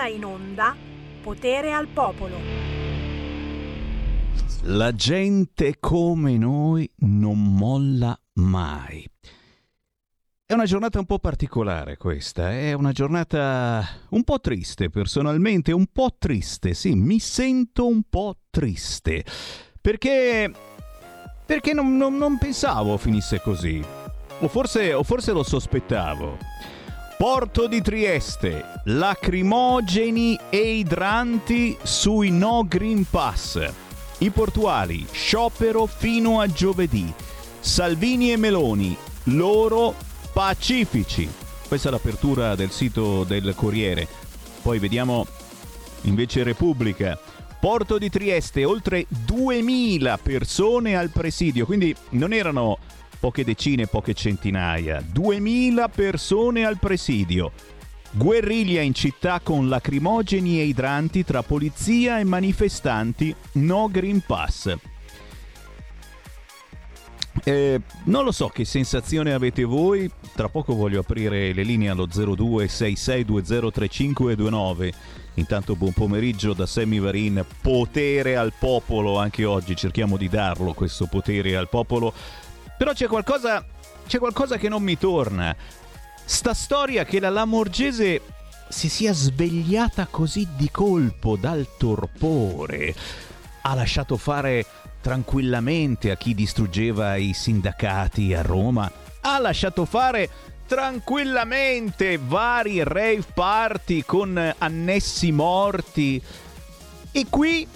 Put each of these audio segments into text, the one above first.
ora in onda Potere al Popolo. La gente come noi non molla mai. È una giornata un po' particolare questa, è una giornata un po' triste personalmente, un po' triste, sì, mi sento un po' triste, perché, perché non, non, non pensavo finisse così, o forse, o forse lo sospettavo. Porto di Trieste, lacrimogeni e idranti sui no Green Pass. I portuali, sciopero fino a giovedì. Salvini e Meloni, loro pacifici. Questa è l'apertura del sito del Corriere. Poi vediamo invece Repubblica. Porto di Trieste, oltre 2000 persone al presidio, quindi non erano poche decine, poche centinaia, 2000 persone al presidio. Guerriglia in città con lacrimogeni e idranti tra polizia e manifestanti, no Green Pass. Eh, non lo so che sensazione avete voi, tra poco voglio aprire le linee allo 0266203529. Intanto buon pomeriggio da Sammy Varin, potere al popolo, anche oggi cerchiamo di darlo questo potere al popolo però c'è qualcosa, c'è qualcosa che non mi torna. Sta storia che la Lamorgese si sia svegliata così di colpo dal torpore. Ha lasciato fare tranquillamente a chi distruggeva i sindacati a Roma. Ha lasciato fare tranquillamente vari rave party con annessi morti. E qui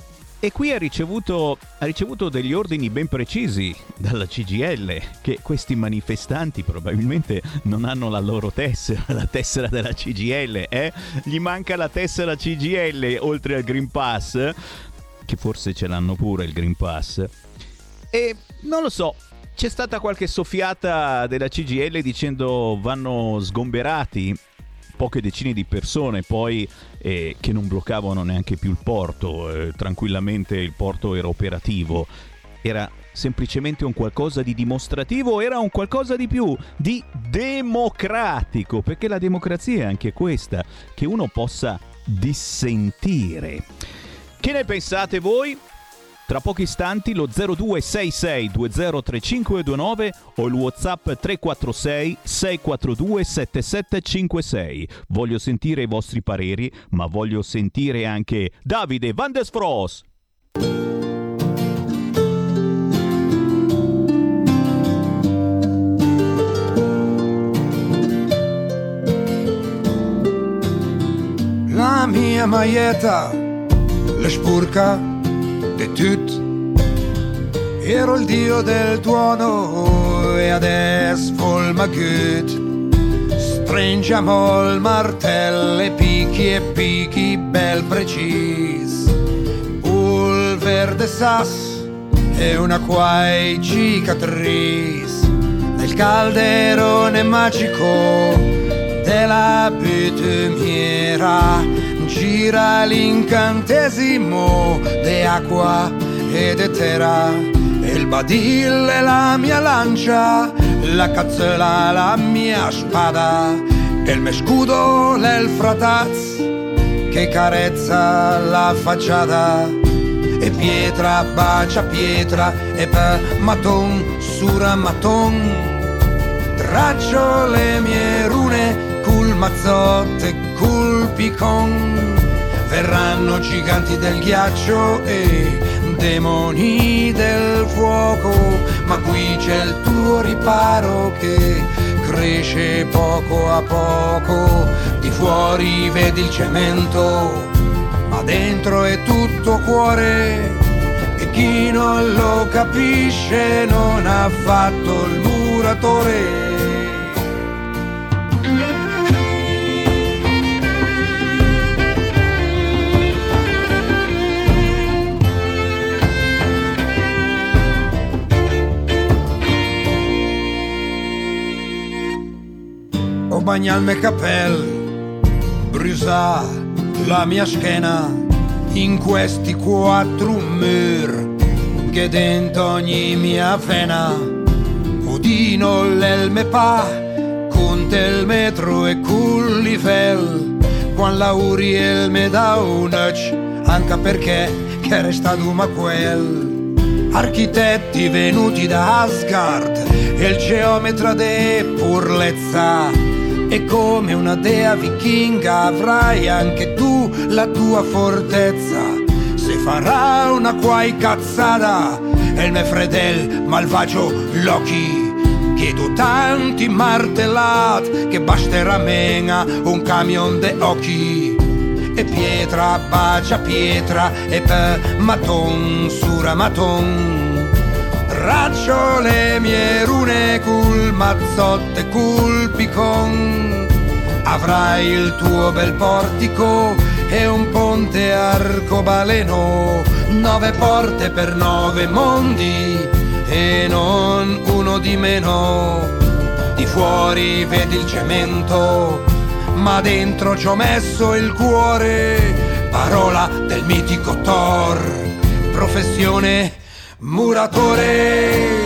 e qui ha ricevuto, ha ricevuto, degli ordini ben precisi dalla CGL che questi manifestanti probabilmente non hanno la loro tessera, la tessera della CGL, eh? Gli manca la tessera CGL oltre al Green Pass, che forse ce l'hanno pure il Green Pass. E non lo so, c'è stata qualche soffiata della CGL dicendo vanno sgomberati poche decine di persone poi eh, che non bloccavano neanche più il porto, eh, tranquillamente il porto era operativo. Era semplicemente un qualcosa di dimostrativo, era un qualcosa di più, di democratico, perché la democrazia è anche questa, che uno possa dissentire. Che ne pensate voi? Tra pochi istanti lo 0266203529 o il WhatsApp 346 642 7756. Voglio sentire i vostri pareri, ma voglio sentire anche Davide Van des Fros. La mia maglietta le spurca de tut. Ero il dio del tuono e adesso folma gut. Stringiamo il martello e picchi e picchi bel precis. Un verde sas e una quai cicatrice nel calderone magico della bitumiera gira l'incantesimo de acqua ed etera e il badil è la mia lancia la cazzola la mia spada. E il mescudo il frataz che carezza la facciata. E pietra bacia pietra e per maton sura maton. Traccio le mie rune cul mazzotte cul picon. Verranno giganti del ghiaccio e demoni del fuoco ma qui c'è il tuo riparo che cresce poco a poco. Di fuori vedi il cemento ma dentro è tutto cuore. E chi non lo capisce non ha fatto il muratore bagna il mio cappello, brusa la mia schiena in questi quattro mur che dentro ogni mia vena udino l'elme pa con il metro e col livello quando Lauriel mi dà un anche perché che resta duma quel architetti venuti da Asgard e il geometra de purlezza e come una dea vichinga avrai anche tu la tua fortezza. Se farà una quai cazzata e il mio fredel malvagio Loki. Chiedo tanti martellat che basterà mena un camion de occhi. E pietra bacia pietra e per maton sura maton raccio le mie rune cul mazzotte cul picon avrai il tuo bel portico e un ponte arcobaleno nove porte per nove mondi e non uno di meno. Di fuori vedi il cemento, ma dentro ci ho messo il cuore. Parola del mitico Thor, professione muratore.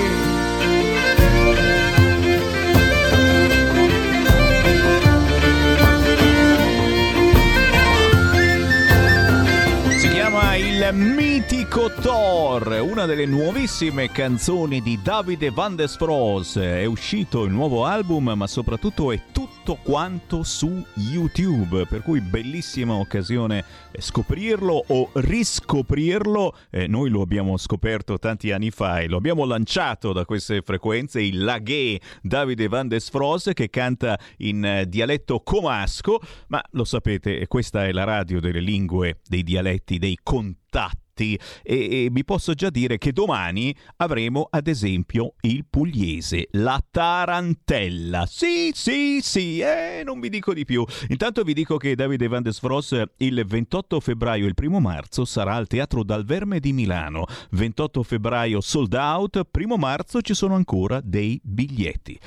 mitico Thor, una delle nuovissime canzoni di Davide Van der Spross. È uscito il nuovo album, ma soprattutto è tutto quanto su YouTube, per cui bellissima occasione scoprirlo o riscoprirlo. Eh, noi lo abbiamo scoperto tanti anni fa e lo abbiamo lanciato da queste frequenze, il Laghe Davide Van der Spross che canta in eh, dialetto comasco, ma lo sapete, questa è la radio delle lingue, dei dialetti, dei contatti e, e, vi posso già dire che domani avremo ad esempio il pugliese, la tarantella. Sì, sì, sì, eh, non vi dico di più. Intanto vi dico che Davide Van des Fross il 28 febbraio e il 1 marzo sarà al Teatro Dal Verme di Milano. 28 febbraio sold out, 1 marzo ci sono ancora dei biglietti.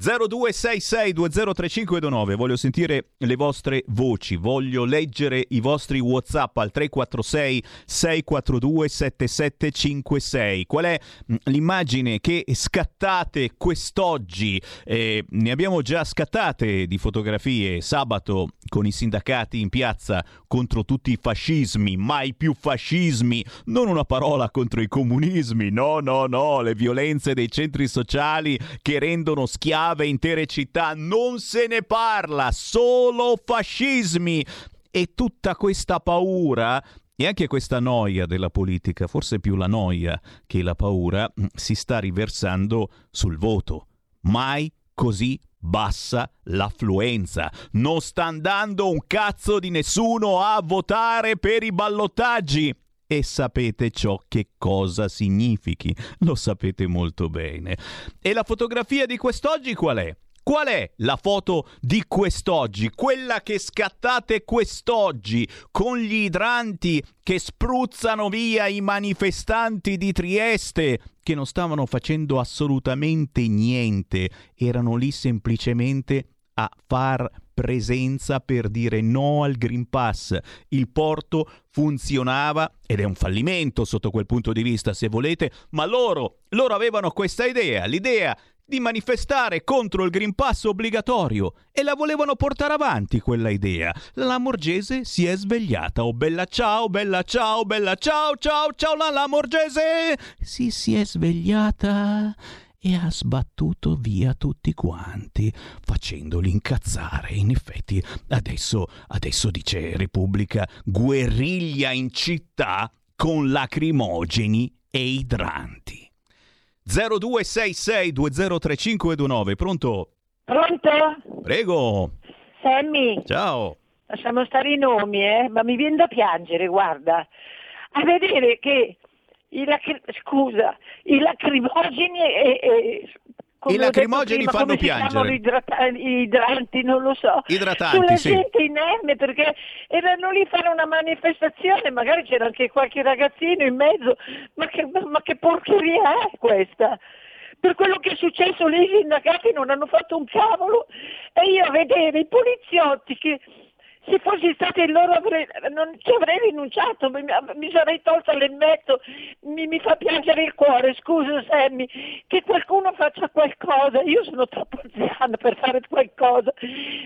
0266203529 voglio sentire le vostre voci voglio leggere i vostri whatsapp al 346 642 7756 qual è mm, l'immagine che scattate quest'oggi? Eh, ne abbiamo già scattate di fotografie sabato con i sindacati in piazza contro tutti i fascismi mai più fascismi non una parola contro i comunismi no no no le violenze dei centri sociali che rendono schiavi schiave intere città, non se ne parla, solo fascismi. E tutta questa paura e anche questa noia della politica, forse più la noia che la paura, mm, si sta riversando sul voto. Mai così bassa l'affluenza. Non sta andando un cazzo di nessuno a votare per i ballottaggi e sapete ciò che cosa significhi, lo sapete molto bene. E la fotografia di quest'oggi qual è? Qual è la foto di quest'oggi? Quella che scattate quest'oggi con gli idranti che spruzzano via i manifestanti di Trieste che non stavano facendo assolutamente niente, erano lì semplicemente a far presenza per dire no al Green Pass. Il porto funzionava ed è un fallimento sotto quel punto di vista, se volete, ma loro, loro avevano questa idea, l'idea di manifestare contro il Green Pass obbligatorio e la volevano portare avanti quella idea. La Morgese si è svegliata. Oh bella ciao, bella ciao, bella ciao, ciao, ciao la, Morgese! Si si è svegliata e ha sbattuto via tutti quanti, facendoli incazzare. In effetti, adesso, adesso dice Repubblica, guerriglia in città con lacrimogeni e idranti. 0266203529, pronto? Pronto? Prego. Sammy. Ciao. Lasciamo stare i nomi, eh? Ma mi viene da piangere, guarda. A vedere che i lacri- scusa, i lacrimogeni e, e i lacrimogeni prima, fanno piangere. Idrata- idranti, non lo so. Idratanti, Sulla sì. gente inerme perché erano lì a fare una manifestazione, magari c'era anche qualche ragazzino in mezzo, ma che, ma che porcheria è questa? Per quello che è successo lì i sindacati non hanno fatto un cavolo e io a vedere i poliziotti che se fossi stato il loro avrei, non ci avrei rinunciato, mi, mi sarei tolta l'emmetto, mi, mi fa piangere il cuore, scusa Sammy, che qualcuno faccia qualcosa, io sono troppo anziana per fare qualcosa,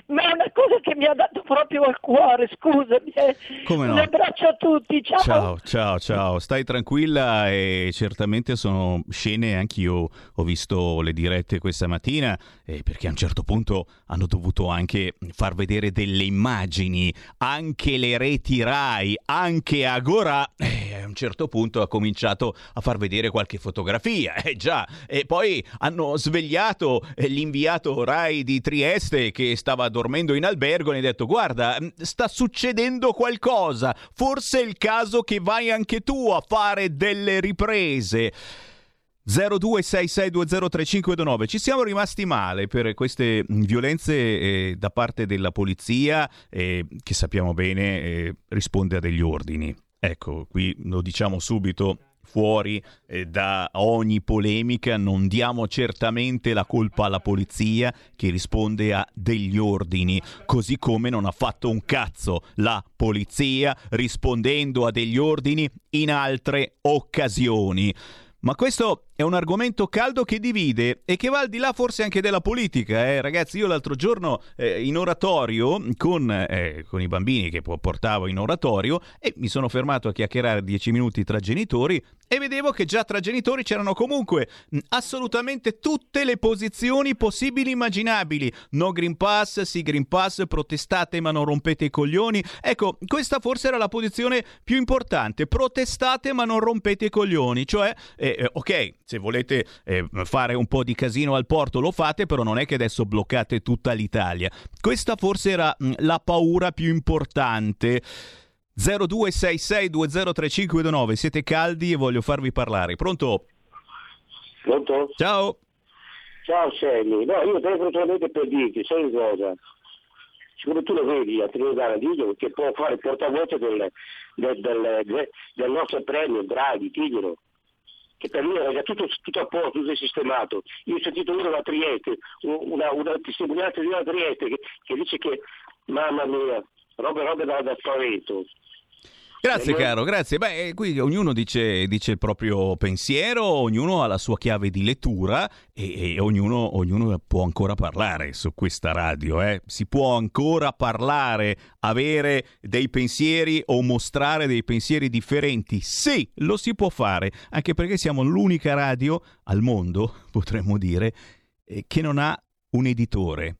ma è una cosa che mi ha dato proprio al cuore, scusami. Eh. Come no? Un abbraccio a tutti, ciao. Ciao, ciao, ciao, stai tranquilla e certamente sono scene, anch'io ho visto le dirette questa mattina, eh, perché a un certo punto hanno dovuto anche far vedere delle immagini, anche le reti RAI, anche Agora, eh, a un certo punto ha cominciato a far vedere qualche fotografia, eh già, e poi hanno svegliato eh, l'inviato RAI di Trieste che stava dormendo in albergo e ha detto guarda, mm, sta succedendo qualcosa, forse è il caso che vai anche tu a fare delle riprese. 0266203529 ci siamo rimasti male per queste violenze eh, da parte della polizia eh, che sappiamo bene eh, risponde a degli ordini ecco qui lo diciamo subito fuori eh, da ogni polemica, non diamo certamente la colpa alla polizia che risponde a degli ordini, così come non ha fatto un cazzo la polizia rispondendo a degli ordini in altre occasioni. Ma questo è un argomento caldo che divide e che va al di là forse anche della politica. Eh? Ragazzi, io l'altro giorno eh, in oratorio con, eh, con, i bambini che portavo in oratorio e mi sono fermato a chiacchierare dieci minuti tra genitori e vedevo che già tra genitori c'erano comunque mh, assolutamente tutte le posizioni possibili e immaginabili. No Green Pass, sì Green Pass, protestate ma non rompete i coglioni. Ecco, questa forse era la posizione più importante. Protestate ma non rompete i coglioni. Cioè, eh, eh, ok, se volete eh, fare un po' di casino al porto lo fate, però non è che adesso bloccate tutta l'Italia. Questa forse era mh, la paura più importante. 0266203529 siete caldi e voglio farvi parlare. Pronto? Pronto? Ciao. Ciao Sammy, no, io telefono solamente per dirti, sai cosa? Siccome tu lo vedi a Trinidad Diglio che può fare portavoce del, del, del, del nostro premio, Draghi, diglielo che per lui era tutto, tutto a posto, tutto sistemato. Io ho sentito uno da Trieste, una, una testimonianza di una Trieste che, che, dice che, mamma mia, robe, robe da, da spavento. Grazie caro, grazie. Beh, eh, qui ognuno dice, dice, il proprio pensiero, ognuno ha la sua chiave di lettura e, e ognuno, ognuno, può ancora parlare su questa radio. Eh? Si può ancora parlare, avere dei pensieri o mostrare dei pensieri differenti. Sì, lo si può fare, anche perché siamo l'unica radio al mondo, potremmo dire, eh, che non ha un editore.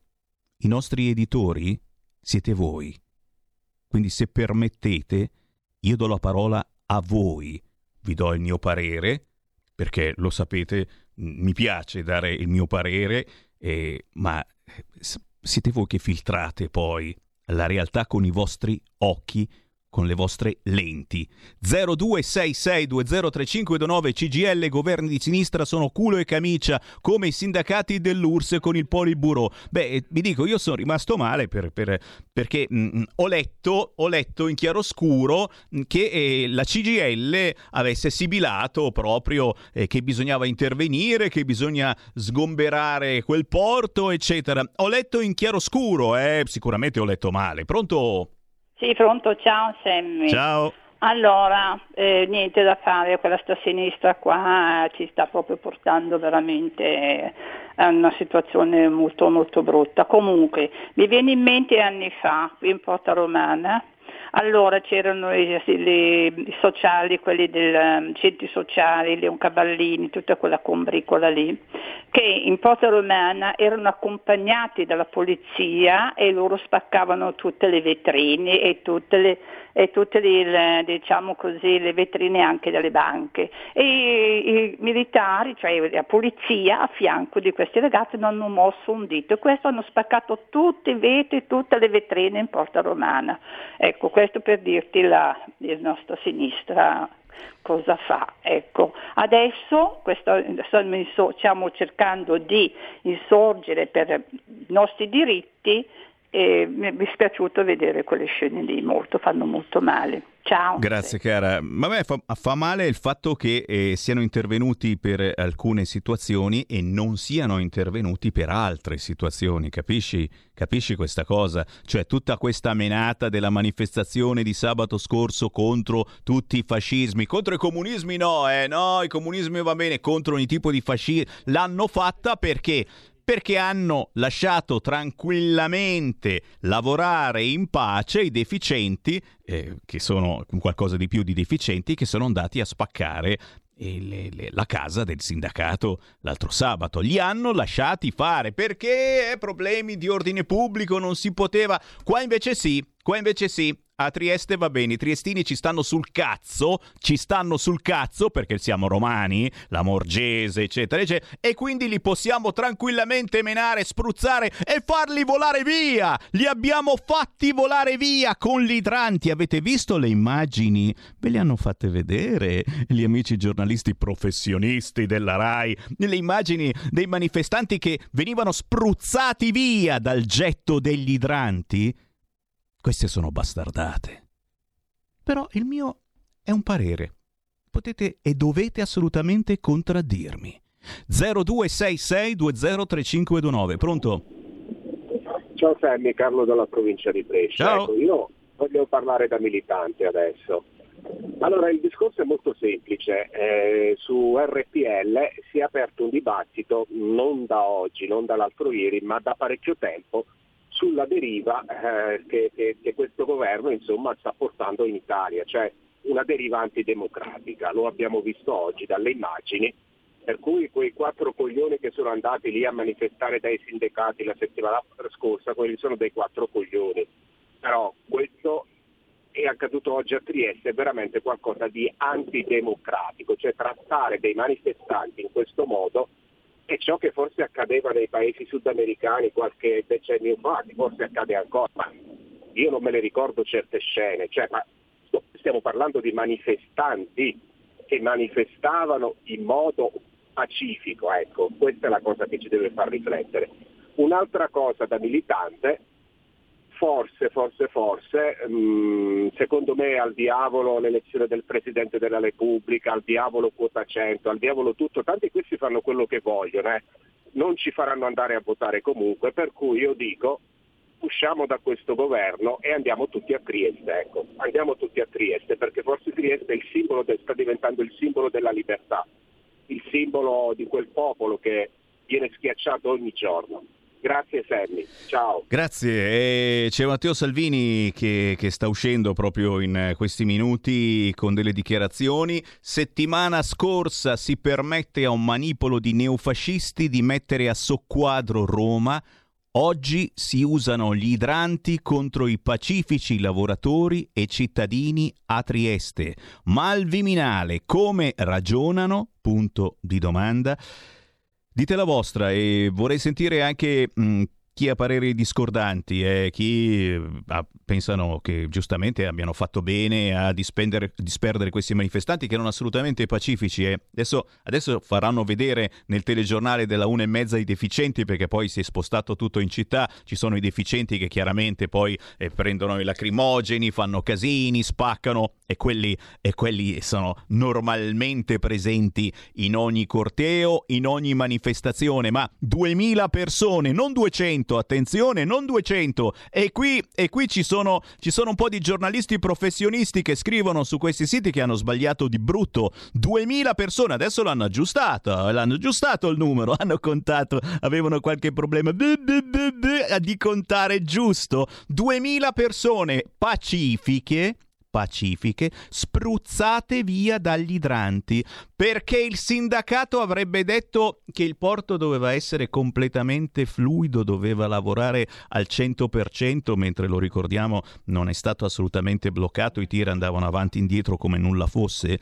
I nostri editori siete voi. Quindi se permettete io do la parola a voi, vi do il mio parere, perché lo sapete, mi piace dare il mio parere, eh, ma siete voi che filtrate poi la realtà con i vostri occhi con le vostre lenti. 0266203529 CGL governi di sinistra sono culo e camicia come i sindacati dell'URSS con il Poliburo. Beh, vi dico, io sono rimasto male per, per, perché mh, mm, ho, letto, ho, letto, in chiaroscuro mm, che eh, la CGL avesse sibilato proprio eh, che bisognava intervenire, che bisogna sgomberare quel porto, eccetera. Ho letto in chiaroscuro, eh, sicuramente ho letto male. Pronto? Sì, pronto, ciao Sammy. Ciao. Allora, eh, niente da fare, quella sta sinistra qua ci sta proprio portando veramente a una situazione molto molto brutta. Comunque, mi viene in mente anni fa, qui in Porta Romana, allora c'erano i, sociali, quelli dei um, centri sociali, Leon Cavallini, tutta quella combricola lì, che in Porta Romana erano accompagnati dalla polizia e loro spaccavano tutte le vetrine e tutte le e tutte le, diciamo così, le vetrine anche delle banche. E i militari, cioè la polizia a fianco di questi ragazzi non hanno mosso un dito e questo hanno spaccato tutti i vetri, tutte le vetrine in Porta Romana. Ecco, questo per dirti la, nostra sinistra cosa fa. Ecco, adesso questo, stiamo cercando di insorgere per i nostri diritti e mi è dispiaciuto vedere quelle scene lì, molto, fanno molto male. Ciao. Grazie cara. A me fa, fa male il fatto che eh, siano intervenuti per alcune situazioni e non siano intervenuti per altre situazioni, capisci? Capisci questa cosa? Cioè tutta questa menata della manifestazione di sabato scorso contro tutti i fascismi, contro i comunismi no, eh no, i comunismi va bene, contro ogni tipo di fascismo, l'hanno fatta perché perché hanno lasciato tranquillamente lavorare in pace i deficienti, eh, che sono qualcosa di più di deficienti, che sono andati a spaccare eh, le, le, la casa del sindacato l'altro sabato. Li hanno lasciati fare perché eh, problemi di ordine pubblico non si poteva. Qua invece sì, qua invece sì a Trieste va bene, i triestini ci stanno sul cazzo, ci stanno sul cazzo perché siamo romani, la Morgese, eccetera, eccetera, e quindi li possiamo tranquillamente menare, spruzzare e farli volare via. Li abbiamo fatti volare via con gli. Avete visto le immagini? Ve le hanno fatte vedere gli amici giornalisti professionisti della RAI, le immagini dei manifestanti che venivano spruzzati via dal getto degli idranti? Queste sono bastardate. Però il mio è un parere. Potete e dovete assolutamente contraddirmi. 0266203529. Pronto? Ciao Sammy, Carlo dalla provincia di Brescia. Ciao. Ecco, io voglio parlare da militante adesso. Allora, il discorso è molto semplice. Eh, su RPL si è aperto un dibattito non da oggi, non dall'altro ieri, ma da parecchio tempo sulla deriva eh, che, che, che, questo governo insomma, sta portando in Italia, cioè una deriva antidemocratica. Lo abbiamo visto oggi dalle immagini, per cui quei quattro coglioni che sono andati lì a manifestare dai sindacati la settimana scorsa, quelli sono dei quattro coglioni. Però questo è accaduto oggi a Trieste è veramente qualcosa di antidemocratico, cioè trattare dei manifestanti in questo modo è ciò che forse accadeva nei paesi sudamericani qualche decennio fa, che forse accade ancora, ma io non me ne ricordo certe scene, cioè, stiamo parlando di manifestanti che manifestavano in modo pacifico, ecco, questa è la cosa che ci deve far riflettere. Un'altra cosa da militante forse, forse, forse, mh, mm, secondo me al diavolo l'elezione del Presidente della Repubblica, al diavolo quota 100, al diavolo tutto, tanti questi fanno quello che vogliono, eh. non ci faranno andare a votare comunque, per cui io dico usciamo da questo governo e andiamo tutti a Trieste, ecco. andiamo tutti a Trieste perché forse Trieste de- sta diventando il simbolo della libertà, il simbolo di quel popolo che viene schiacciato ogni giorno. Grazie Sammy, ciao. Grazie. E c'è Matteo Salvini che, che, sta uscendo proprio in questi minuti con delle dichiarazioni. Settimana scorsa si permette a un manipolo di neofascisti di mettere a soqquadro Roma. Oggi si usano gli idranti contro i pacifici lavoratori e cittadini a Trieste. Ma al Viminale come ragionano? Punto di domanda. Dite la vostra e vorrei sentire anche mh, chi ha pareri discordanti e chi ah, pensano che giustamente abbiano fatto bene a disperdere questi manifestanti che erano assolutamente pacifici. Eh. Adesso, adesso, faranno vedere nel telegiornale della una e mezza i deficienti perché poi si è spostato tutto in città. Ci sono i deficienti che chiaramente poi eh, prendono i lacrimogeni, fanno casini, spaccano e quelli, e quelli sono normalmente presenti in ogni corteo, in ogni manifestazione. Ma 2000 persone, non 200 200, attenzione, non 200. E qui, e qui ci, sono, ci sono un po' di giornalisti professionisti che scrivono su questi siti che hanno sbagliato di brutto. 2000 persone, adesso l'hanno aggiustato, l'hanno aggiustato il numero, hanno contato, avevano qualche problema di contare giusto. 2000 persone pacifiche pacifiche spruzzate via dagli idranti perché il sindacato avrebbe detto che il porto doveva essere completamente fluido, doveva lavorare al 100%, mentre lo ricordiamo non è stato assolutamente bloccato, i tir andavano avanti e indietro come nulla fosse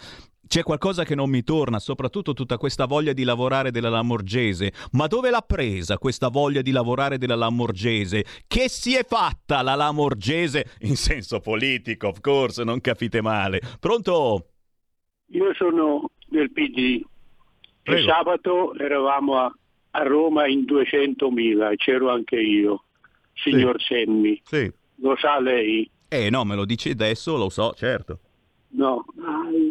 c'è qualcosa che non mi torna, soprattutto tutta questa voglia di lavorare della Lamorgese. Ma dove l'ha presa questa voglia di lavorare della Lamorgese? Che si è fatta la Lamorgese? In senso politico, of course, non capite male. Pronto? Io sono del PD. Prego. Il sabato eravamo a, a Roma in 200.000, c'ero anche io. signor Semmi. Sì. Lo sa lei? Eh no, me lo dici adesso, lo so, certo. No.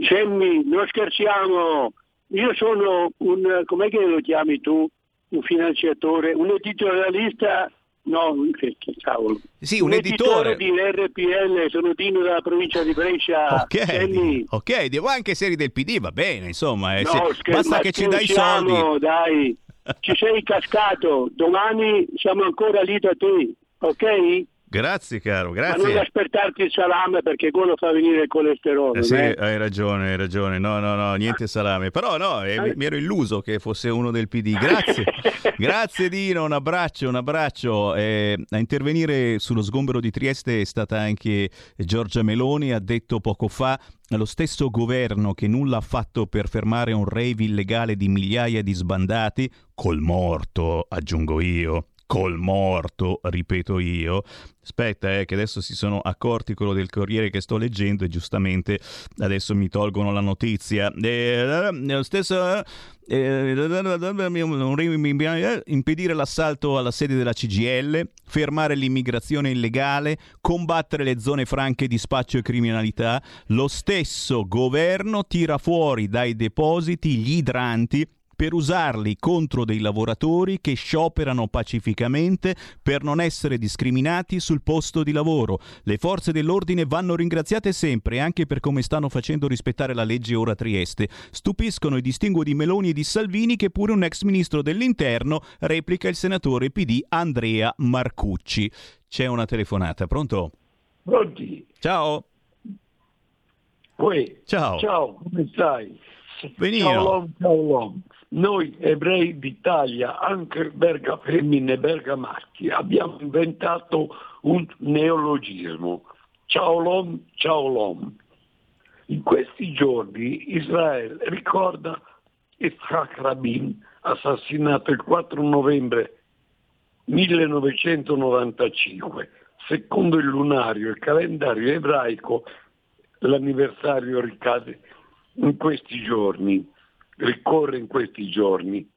Semmi, non scherziamo. Io sono un, com'è che lo chiami tu? Un finanziatore, un editorialista No, che, cavolo. Sì, un, editore. di RPL, sono Dino della provincia di Brescia. Ok, Semmi. ok, devo anche seri del PD, va bene, insomma, eh, No, se- basta che ci dai soldi. dai. Ci sei cascato, domani siamo ancora lì da te, ok? Grazie caro, Ma non grazie. aspettarti il salame perché quello fa venire il colesterolo. Eh sì, eh. hai ragione, hai ragione. No, no, no, niente salame. Però no, eh, mi, mi ero illuso che fosse uno del PD. Grazie. Grazie Dino, un abbraccio, un abbraccio. Eh, a intervenire sullo sgombero di Trieste è stata anche Giorgia Meloni, ha detto poco fa lo stesso governo che nulla ha fatto per fermare un rave illegale di migliaia di sbandati, col morto, aggiungo io, col morto, ripeto io. Aspetta, eh, che adesso si sono accorti quello del Corriere che sto leggendo e giustamente adesso mi tolgono la notizia. Eh, lo stesso... eh, eh, impedire l'assalto alla sede della CGL, fermare l'immigrazione illegale, combattere le zone franche di spaccio e criminalità. Lo stesso governo tira fuori dai depositi gli idranti per usarli contro dei lavoratori che scioperano pacificamente per non essere discriminati sul posto di lavoro. Le forze dell'ordine vanno ringraziate sempre, anche per come stanno facendo rispettare la legge ora Trieste. Stupiscono i distinguo di Meloni e di Salvini che pure un ex ministro dell'interno replica il senatore PD Andrea Marcucci. C'è una telefonata, pronto? Pronti? Ciao. Uè, Ciao. Ciao, come stai? Benino. Ciao Lom, ciao Lom. Noi ebrei d'Italia, anche Berga femmine e Berga maschi, abbiamo inventato un neologismo. Ciao Lom, ciao Lom. In questi giorni Israele ricorda Yitzhak Rabin, assassinato il 4 novembre 1995. Secondo il lunario il calendario ebraico l'anniversario ricade in questi giorni, ricorre in questi giorni.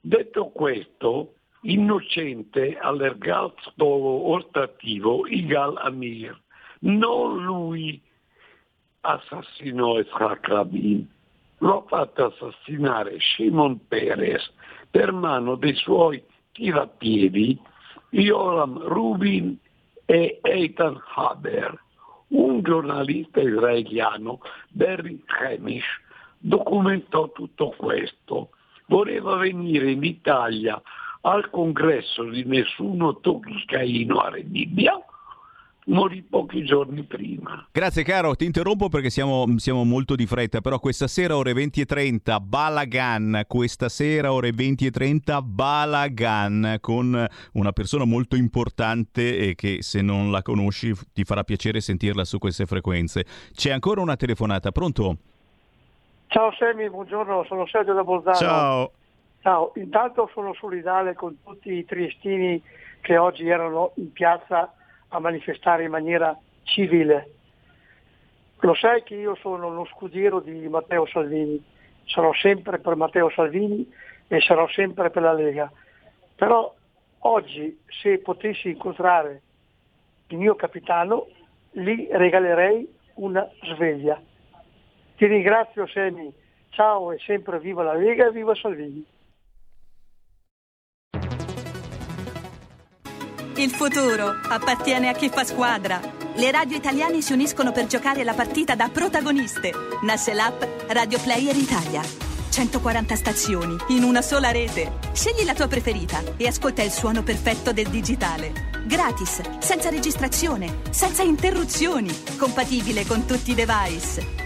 Detto questo, innocente all'ergastolo ostativo Igal Amir, non lui assassinò Yitzhak Rabin, lo ha fatto assassinare Shimon Peres per mano dei suoi tirapiedi Yoram Rubin e Eitan Haber. Un giornalista israeliano, Barry Hamish, documentò tutto questo. Voleva venire in Italia al congresso di nessuno tocchicaino a Rebibbia, morì pochi giorni prima. Grazie caro, ti interrompo perché siamo, siamo molto di fretta, però questa sera ore 20.30 Balagan, questa sera ore 20.30 Balagan con una persona molto importante e che se non la conosci ti farà piacere sentirla su queste frequenze. C'è ancora una telefonata, pronto? Ciao Semi, buongiorno, sono Sergio da Bolzano. Ciao. Ciao, intanto sono solidale con tutti i triestini che oggi erano in piazza a manifestare in maniera civile. Lo sai che io sono uno scudiero di Matteo Salvini, sarò sempre per Matteo Salvini e sarò sempre per la Lega. Però oggi se potessi incontrare il mio capitano, gli regalerei una sveglia. Ti ringrazio Semi, ciao e sempre viva la Lega e viva Salvini. Il futuro appartiene a chi fa squadra. Le radio italiane si uniscono per giocare la partita da protagoniste. Nasce l'app Radio Player Italia. 140 stazioni in una sola rete. Scegli la tua preferita e ascolta il suono perfetto del digitale. Gratis, senza registrazione, senza interruzioni, compatibile con tutti i device.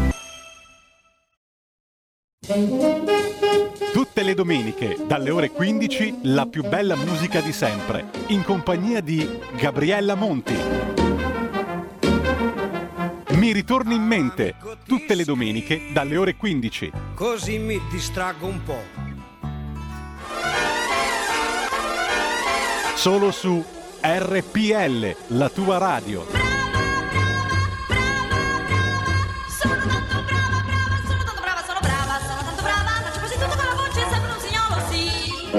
Tutte le domeniche, dalle ore 15, la più bella musica di sempre, in compagnia di Gabriella Monti. Mi ritorni in mente, tutte le domeniche, dalle ore 15. Così mi distraggo un po'. Solo su RPL, la tua radio.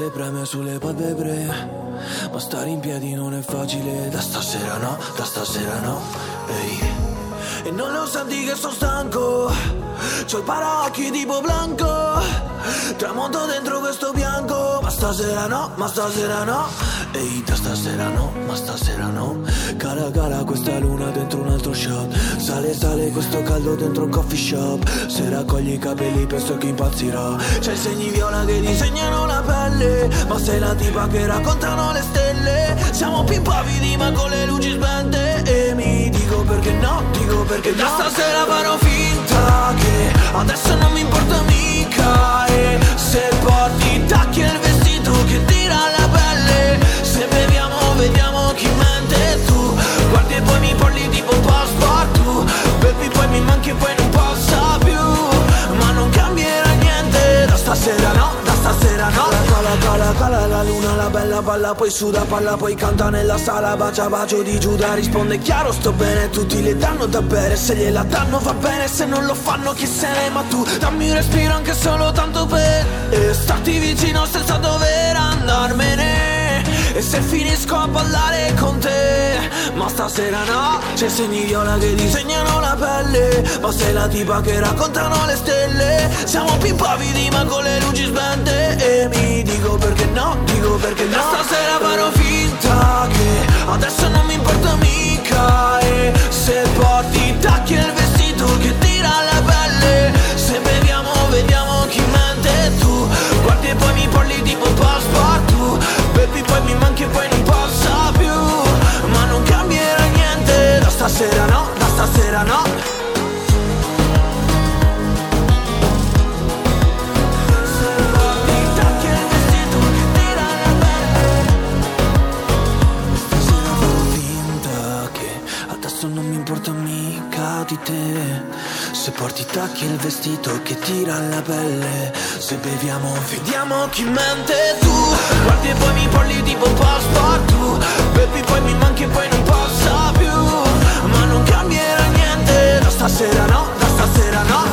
Sole preme sulle palpebre. Ma stare in piedi non è facile. Da stasera no, da stasera no. Ehi. E non lo senti che sono stanco? C'ho il paraocchi tipo blanco. Tramonto dentro questo bianco. Ma stasera no, ma stasera no Ehi, da stasera no, ma stasera no. Cara cara questa luna dentro un altro shot Sale sale questo caldo dentro un coffee shop. Se raccogli i capelli penso che impazzirò. C'è i segni viola che disegnano la pelle Ma sei la tipa che raccontano le stelle. Siamo più impavidi ma con le luci spente. E mi dico perché no, dico perché da stasera farò finta che Adesso non mi importa mica. E se porti tacchi e il vestito che tira la pelle vediamo chi mente tu. Guardi e poi mi parli tipo passepartout Baby poi mi manchi e poi non passa più. Ma non cambierà niente. Da stasera no, da stasera no. Cala, cala, cala la luna, la bella balla Poi suda, palla, poi canta nella sala Bacia, bacio di Giuda Risponde chiaro, sto bene Tutti le danno da bere Se gliela danno va bene Se non lo fanno chi se ne Ma tu dammi un respiro anche solo tanto per E starti vicino senza dover andarmene e se finisco a ballare con te Ma stasera no. C'è segni viola che disegnano la pelle Ma sei la tipa che raccontano le stelle Siamo più impavidi ma con le luci spente. E mi dico perché no, dico perché no. Stasera farò finta che Adesso non mi importa mica. E se porti tacchi il vestito che tira la pelle. Se beviamo vediamo chi mente. Tu Guardi e poi mi parli tipo passepartout Baby poi mi manchi e poi non passa più. Ma non cambierà niente Da stasera no, da stasera no porti tacchi il vestito che tira la pelle. Se beviamo vediamo chi mente tu. Guardi e poi mi parli tipo passepartout Baby poi mi manchi e poi non passa più. Ma non cambierà niente. Da stasera no, da stasera no.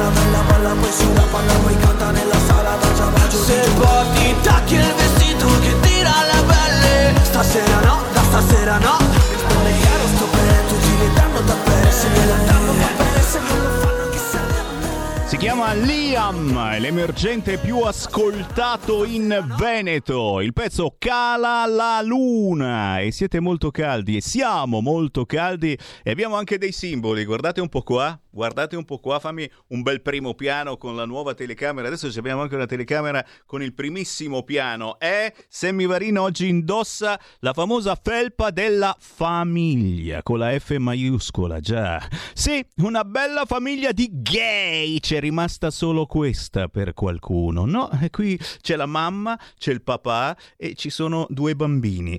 La bella palla poi sulla palla poi canta nella sala bacia bacio Se porti tacchi il vestito che tira la pelle. Stasera no, da stasera chiama Liam, l'emergente più ascoltato in Veneto. Il pezzo Cala la luna e siete molto caldi e siamo molto caldi e abbiamo anche dei simboli. Guardate un po' qua, guardate un po' qua, fammi un bel primo piano con la nuova telecamera. Adesso abbiamo anche una telecamera con il primissimo piano. E Sammy Varin oggi indossa la famosa felpa della famiglia con la F maiuscola, già. Sì, una bella famiglia di gay. C'è rimasta solo questa per qualcuno, no? E qui c'è la mamma, c'è il papà e ci sono due bambini.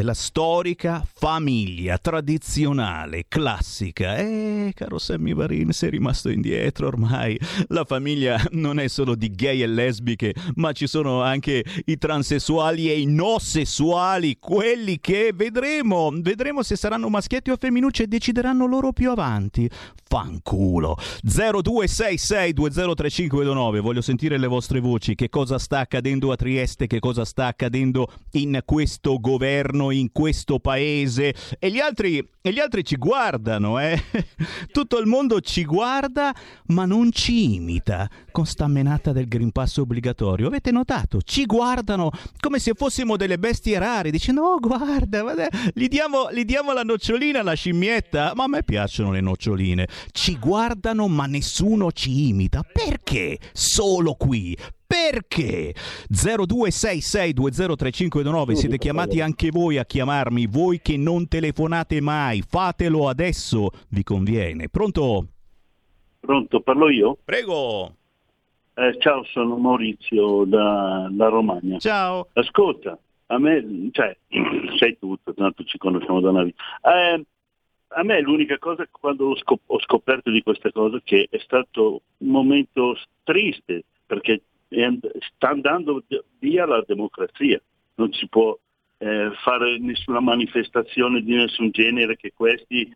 È la storica famiglia tradizionale, classica. E caro Sammy Varin, sei rimasto indietro ormai. La famiglia non è solo di gay e lesbiche, ma ci sono anche i transessuali e i no sessuali, quelli che vedremo, vedremo se saranno maschietti o femminucce e decideranno loro più avanti. Fanculo. 0266203529, voglio sentire le vostre voci, che cosa sta accadendo a Trieste, che cosa sta accadendo in questo governo in questo paese e gli altri, e gli altri ci guardano, eh? Tutto il mondo ci guarda ma non ci imita con sta menata del Green Pass obbligatorio. Avete notato? Ci guardano come se fossimo delle bestie rare, dicendo oh guarda, guarda gli, diamo, gli diamo la nocciolina alla scimmietta, ma a me piacciono le noccioline. Ci guardano ma nessuno ci imita. Perché? Solo qui. Perché? 0266203529 siete chiamati anche voi a chiamarmi, voi che non telefonate mai, fatelo adesso, vi conviene. Pronto? Pronto, parlo io? Prego. Eh, ciao, sono Maurizio da, da Romagna. Ciao. Ascolta, a me, cioè, sei tutto, tanto ci conosciamo da una vita. Eh, a me l'unica cosa quando ho, scop- ho scoperto di questa cosa che è stato un momento triste perché sta andando via la democrazia, non si può eh, fare nessuna manifestazione di nessun genere che questi,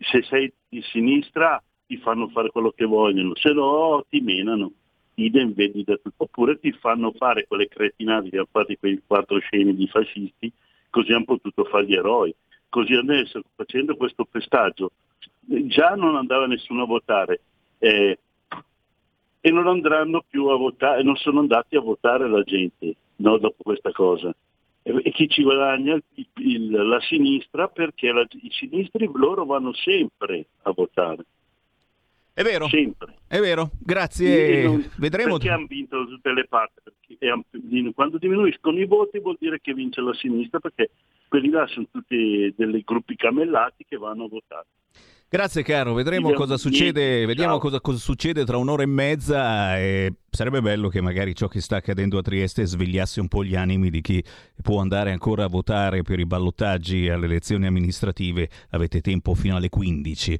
se sei di sinistra, ti fanno fare quello che vogliono, se no ti menano, idem vedi da tutto, oppure ti fanno fare quelle cretinate che hanno fatto quei quattro scemi di fascisti, così hanno potuto fare gli eroi. Così adesso, facendo questo pestaggio, già non andava nessuno a votare, eh, e non andranno più a votare, non sono andati a votare la gente no, dopo questa cosa. E, chi ci guadagna? Il, il, la sinistra perché la, i sinistri loro vanno sempre a votare. È vero, sempre. è vero, grazie. Non, Vedremo. Perché hanno vinto da tutte le parti. Perché, quando diminuiscono i voti vuol dire che vince la sinistra perché quelli là sono tutti dei gruppi camellati che vanno a votare. Grazie caro, vedremo Vediamo cosa succede, niente, vediamo cosa, cosa succede tra un'ora e mezza e sarebbe bello che magari ciò che sta accadendo a Trieste svegliasse un po' gli animi di chi può andare ancora a votare per i ballottaggi alle elezioni amministrative, avete tempo fino alle 15.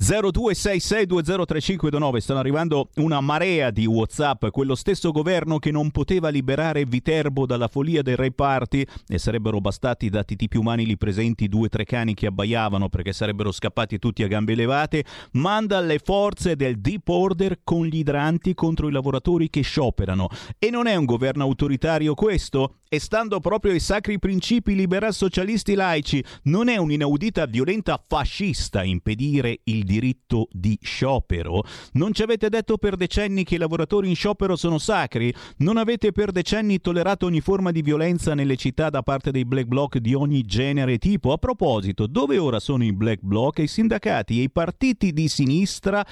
0266203529 stanno arrivando una marea di Whatsapp, quello stesso governo che non poteva liberare Viterbo dalla follia del Re Party e sarebbero bastati da titi più umani lì presenti due o tre cani che abbaiavano perché sarebbero scappati tutti a gambe levate, manda le forze del Deep Order con gli idranti contro i lavoratori che scioperano. E non è un governo autoritario questo? E stando proprio ai sacri principi liberal socialisti laici, non è un'inaudita violenta fascista impedire il diritto di sciopero? Non ci avete detto per decenni che i lavoratori in sciopero sono sacri? Non avete per decenni tollerato ogni forma di violenza nelle città da parte dei black bloc di ogni genere e tipo? A proposito, dove ora sono i black bloc e i sindacati e i partiti di sinistra?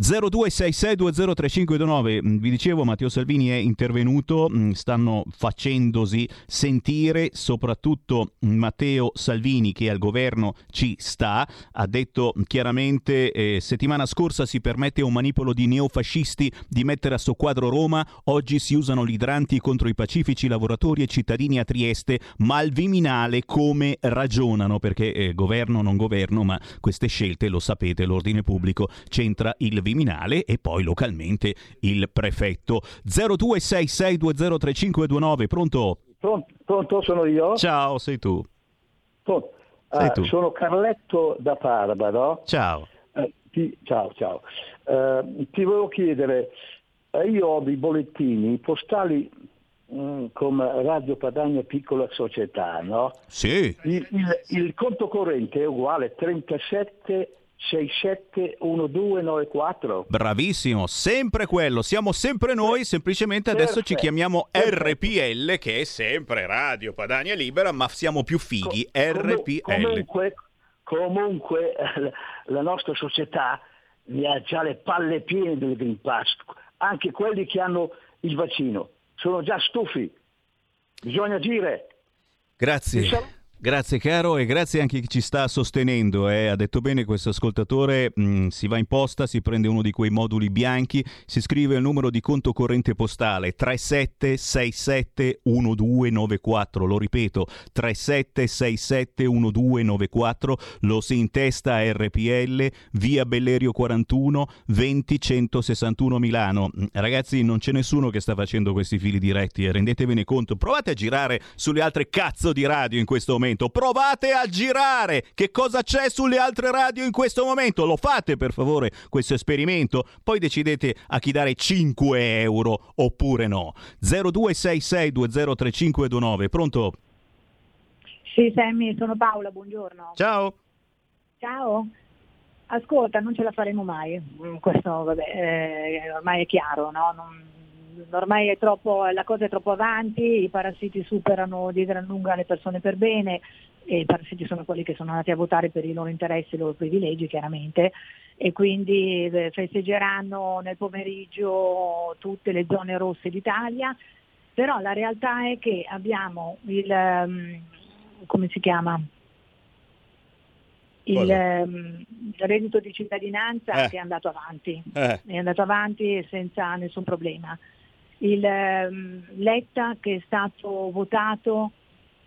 0266203529 Mm, vi dicevo Matteo Salvini è intervenuto mm, stanno facendosi sentire soprattutto Matteo Salvini che al governo ci sta. Ha detto chiaramente eh, settimana scorsa si permette a un manipolo di neofascisti di mettere a soqquadro Roma. Oggi si usano gli idranti contro i pacifici lavoratori e cittadini a Trieste. Ma al Viminale come ragionano? Perché eh, governo non governo ma queste scelte lo sapete l'ordine pubblico c'entra il Viminale e poi localmente il prefetto. 0266203529, pronto? Pronto, pronto, sono io? Ciao, sei tu. Pronto. Sei Ah, tu. Sono Carletto da Parma, no? Ciao. Eh, ti- ciao, ciao. Eh, ti volevo chiedere, eh, io ho dei bollettini postali mm, come Radio Padania Piccola Società, no? Sì. Il, il- il conto corrente è uguale 37 67 1294. Bravissimo, sempre quello, siamo sempre noi, semplicemente adesso ci Perfetto. chiamiamo RPL che è sempre Radio Padania Libera, ma siamo più fighi, RPL. Comunque, comunque la nostra società ne ha già le palle piene del Green Pass, anche quelli che hanno il vaccino. Sono già stufi. Bisogna agire. Grazie. Grazie caro e grazie anche a chi ci sta sostenendo. eh. Ha detto bene questo ascoltatore, mm, si va in posta, si prende uno di quei moduli bianchi, si scrive il numero di conto corrente postale 37671294, lo ripeto 37671294, lo si intesta a RPL, via Bellerio 41, 20161 Milano. Mm, Ragazzi non c'è nessuno che sta facendo questi fili diretti, eh, rendetevene conto, provate a girare sulle altre cazzo di radio in questo momento, provate a girare, che cosa c'è sulle altre radio in questo momento, lo fate per favore questo esperimento, poi decidete a chi dare 5 euro oppure no. 0266203529, pronto? Sì, Sammy, sono Paola, buongiorno. Ciao. Ciao. Ascolta, non ce la faremo mai, questo vabbè, eh, ormai è chiaro, no? Non- ormai è troppo, la cosa è troppo avanti, i parassiti superano di gran lunga le persone per bene e i parassiti sono quelli che sono andati a votare per i loro interessi e i loro privilegi chiaramente e quindi eh, festeggeranno nel pomeriggio tutte le zone rosse d'Italia, però la realtà è che abbiamo il, ehm, come si chiama? Il, ehm, reddito di cittadinanza Eh. che è andato avanti, Eh. è andato avanti senza nessun problema. Il ehm, Letta che è stato votato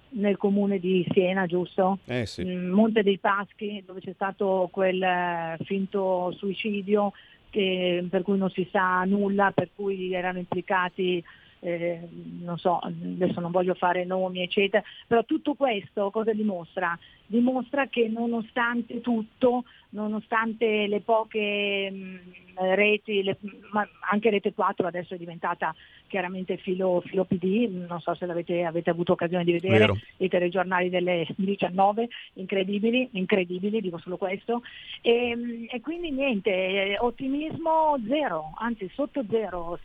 nel comune di Siena, giusto? Eh sì. Mm, Monte dei Paschi, dove c'è stato quel eh, finto suicidio che- per cui non si sa nulla, per cui erano implicati, eh, non so, adesso non voglio fare nomi, eccetera, però tutto questo cosa dimostra? Dimostra che nonostante tutto, nonostante le poche mm, reti, le- ma anche Rete 4 adesso è diventata chiaramente filo, filo PD, non so se l'avete avete avuto occasione di vedere, Vero. i telegiornali delle 19, incredibili, incredibili, dico solo questo. E, e quindi niente, eh, ottimismo zero, anzi sotto zero,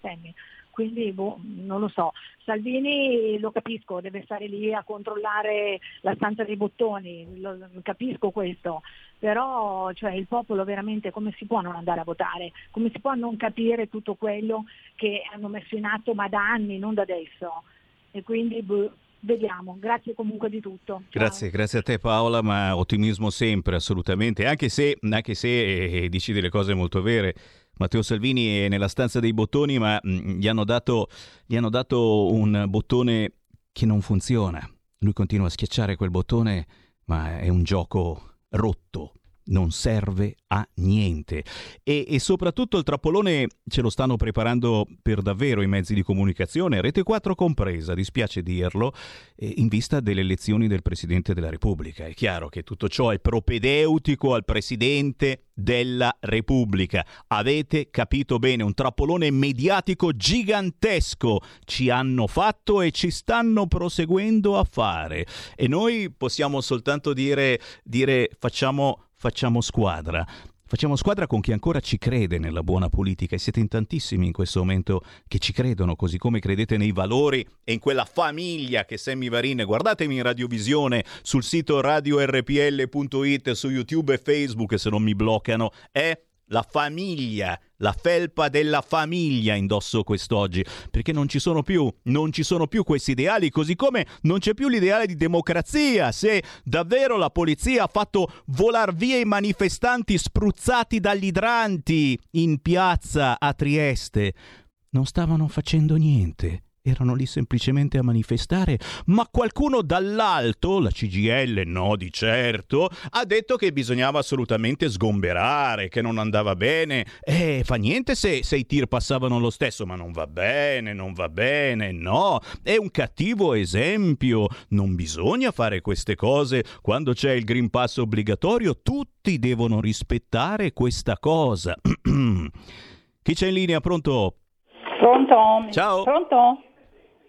Sammy. Quindi boh, non lo so. Salvini lo capisco, deve stare lì a controllare la stanza dei bottoni, lo- capisco questo, però cioè, il popolo veramente come si può non andare a votare? Come si può non capire tutto quello che hanno messo in atto ma da anni, non da adesso? E quindi boh, vediamo, grazie comunque di tutto. Ciao. Grazie, grazie a te Paola, ma ottimismo sempre, assolutamente, anche se, anche se eh, dici delle cose molto vere. Matteo Salvini è nella stanza dei bottoni, ma mm, gli hanno dato, gli hanno dato un bottone che non funziona. Lui continua a schiacciare quel bottone, ma è un gioco rotto, non serve a niente. E, e soprattutto il trappolone ce lo stanno preparando per davvero i mezzi di comunicazione, Rete 4 compresa, dispiace dirlo, eh, in vista delle elezioni del Presidente della Repubblica. È chiaro che tutto ciò è propedeutico al Presidente della Repubblica. Avete capito bene, un trappolone mediatico gigantesco ci hanno fatto e ci stanno proseguendo a fare. E noi possiamo soltanto dire, dire facciamo, facciamo squadra. Facciamo squadra con chi ancora ci crede nella buona politica e siete in tantissimi in questo momento che ci credono, così come credete nei valori e in quella famiglia che Sammy Varin. Guardatemi in radiovisione sul sito radiorpl.it, su YouTube e Facebook se non mi bloccano. È la famiglia, la felpa della famiglia indosso quest'oggi, perché non ci sono più, non ci sono più questi ideali, così come non c'è più l'ideale di democrazia. Se davvero la polizia ha fatto volar via i manifestanti spruzzati dagli idranti in piazza a Trieste, non stavano facendo niente. Erano lì semplicemente a manifestare, ma qualcuno dall'alto, la CGL no di certo, ha detto che bisognava assolutamente sgomberare, che non andava bene. Eh, fa niente se, se i tir passavano lo stesso, ma non va bene, non va bene, no. È un cattivo esempio. Non bisogna fare queste cose quando c'è il Green Pass obbligatorio. Tutti devono rispettare questa cosa. Chi c'è in linea? Pronto? Pronto? Ciao. Pronto?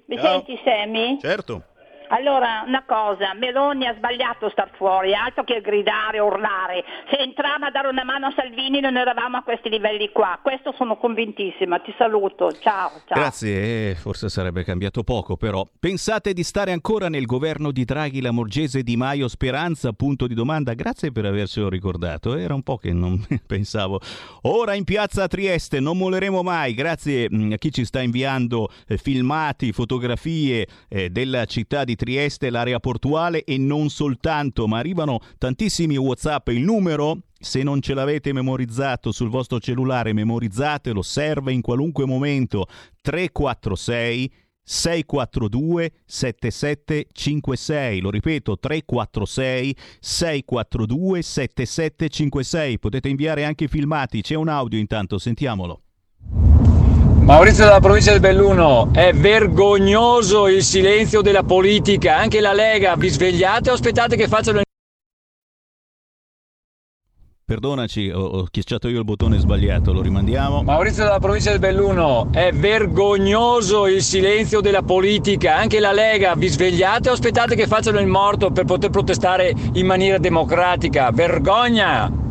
Mi Ciao. senti Sammy? Certo. Allora, una cosa, Meloni ha sbagliato a star fuori, altro che gridare, urlare. Se entrava a dare una mano a Salvini non eravamo a questi livelli qua. Questo sono convintissima. Ti saluto. Ciao, ciao. Grazie, eh, forse sarebbe cambiato poco, però. Pensate di stare ancora nel governo di Draghi, Lamorgese, Di Maio, Speranza? Punto di domanda. Grazie per avercelo ricordato, era un po' che non pensavo. Ora in piazza a Trieste, non molleremo mai. Grazie mm, a chi ci sta inviando eh, filmati, fotografie eh, della città di Trieste, l'area portuale e non soltanto, ma arrivano tantissimi WhatsApp. Il numero se non ce l'avete memorizzato sul vostro cellulare, memorizzatelo, serve in qualunque momento. 346 642 7756. Lo ripeto, 346 642 7756. Potete inviare anche filmati, c'è un audio intanto, sentiamolo. Maurizio dalla provincia del Belluno, è vergognoso il silenzio della politica, anche la Lega, vi svegliate o aspettate che facciano perdonaci, ho, ho schiacciato io il bottone sbagliato, lo rimandiamo. Maurizio dalla provincia del Belluno, è vergognoso il silenzio della politica, anche la Lega, vi svegliate o aspettate che facciano il morto per poter protestare in maniera democratica? Vergogna!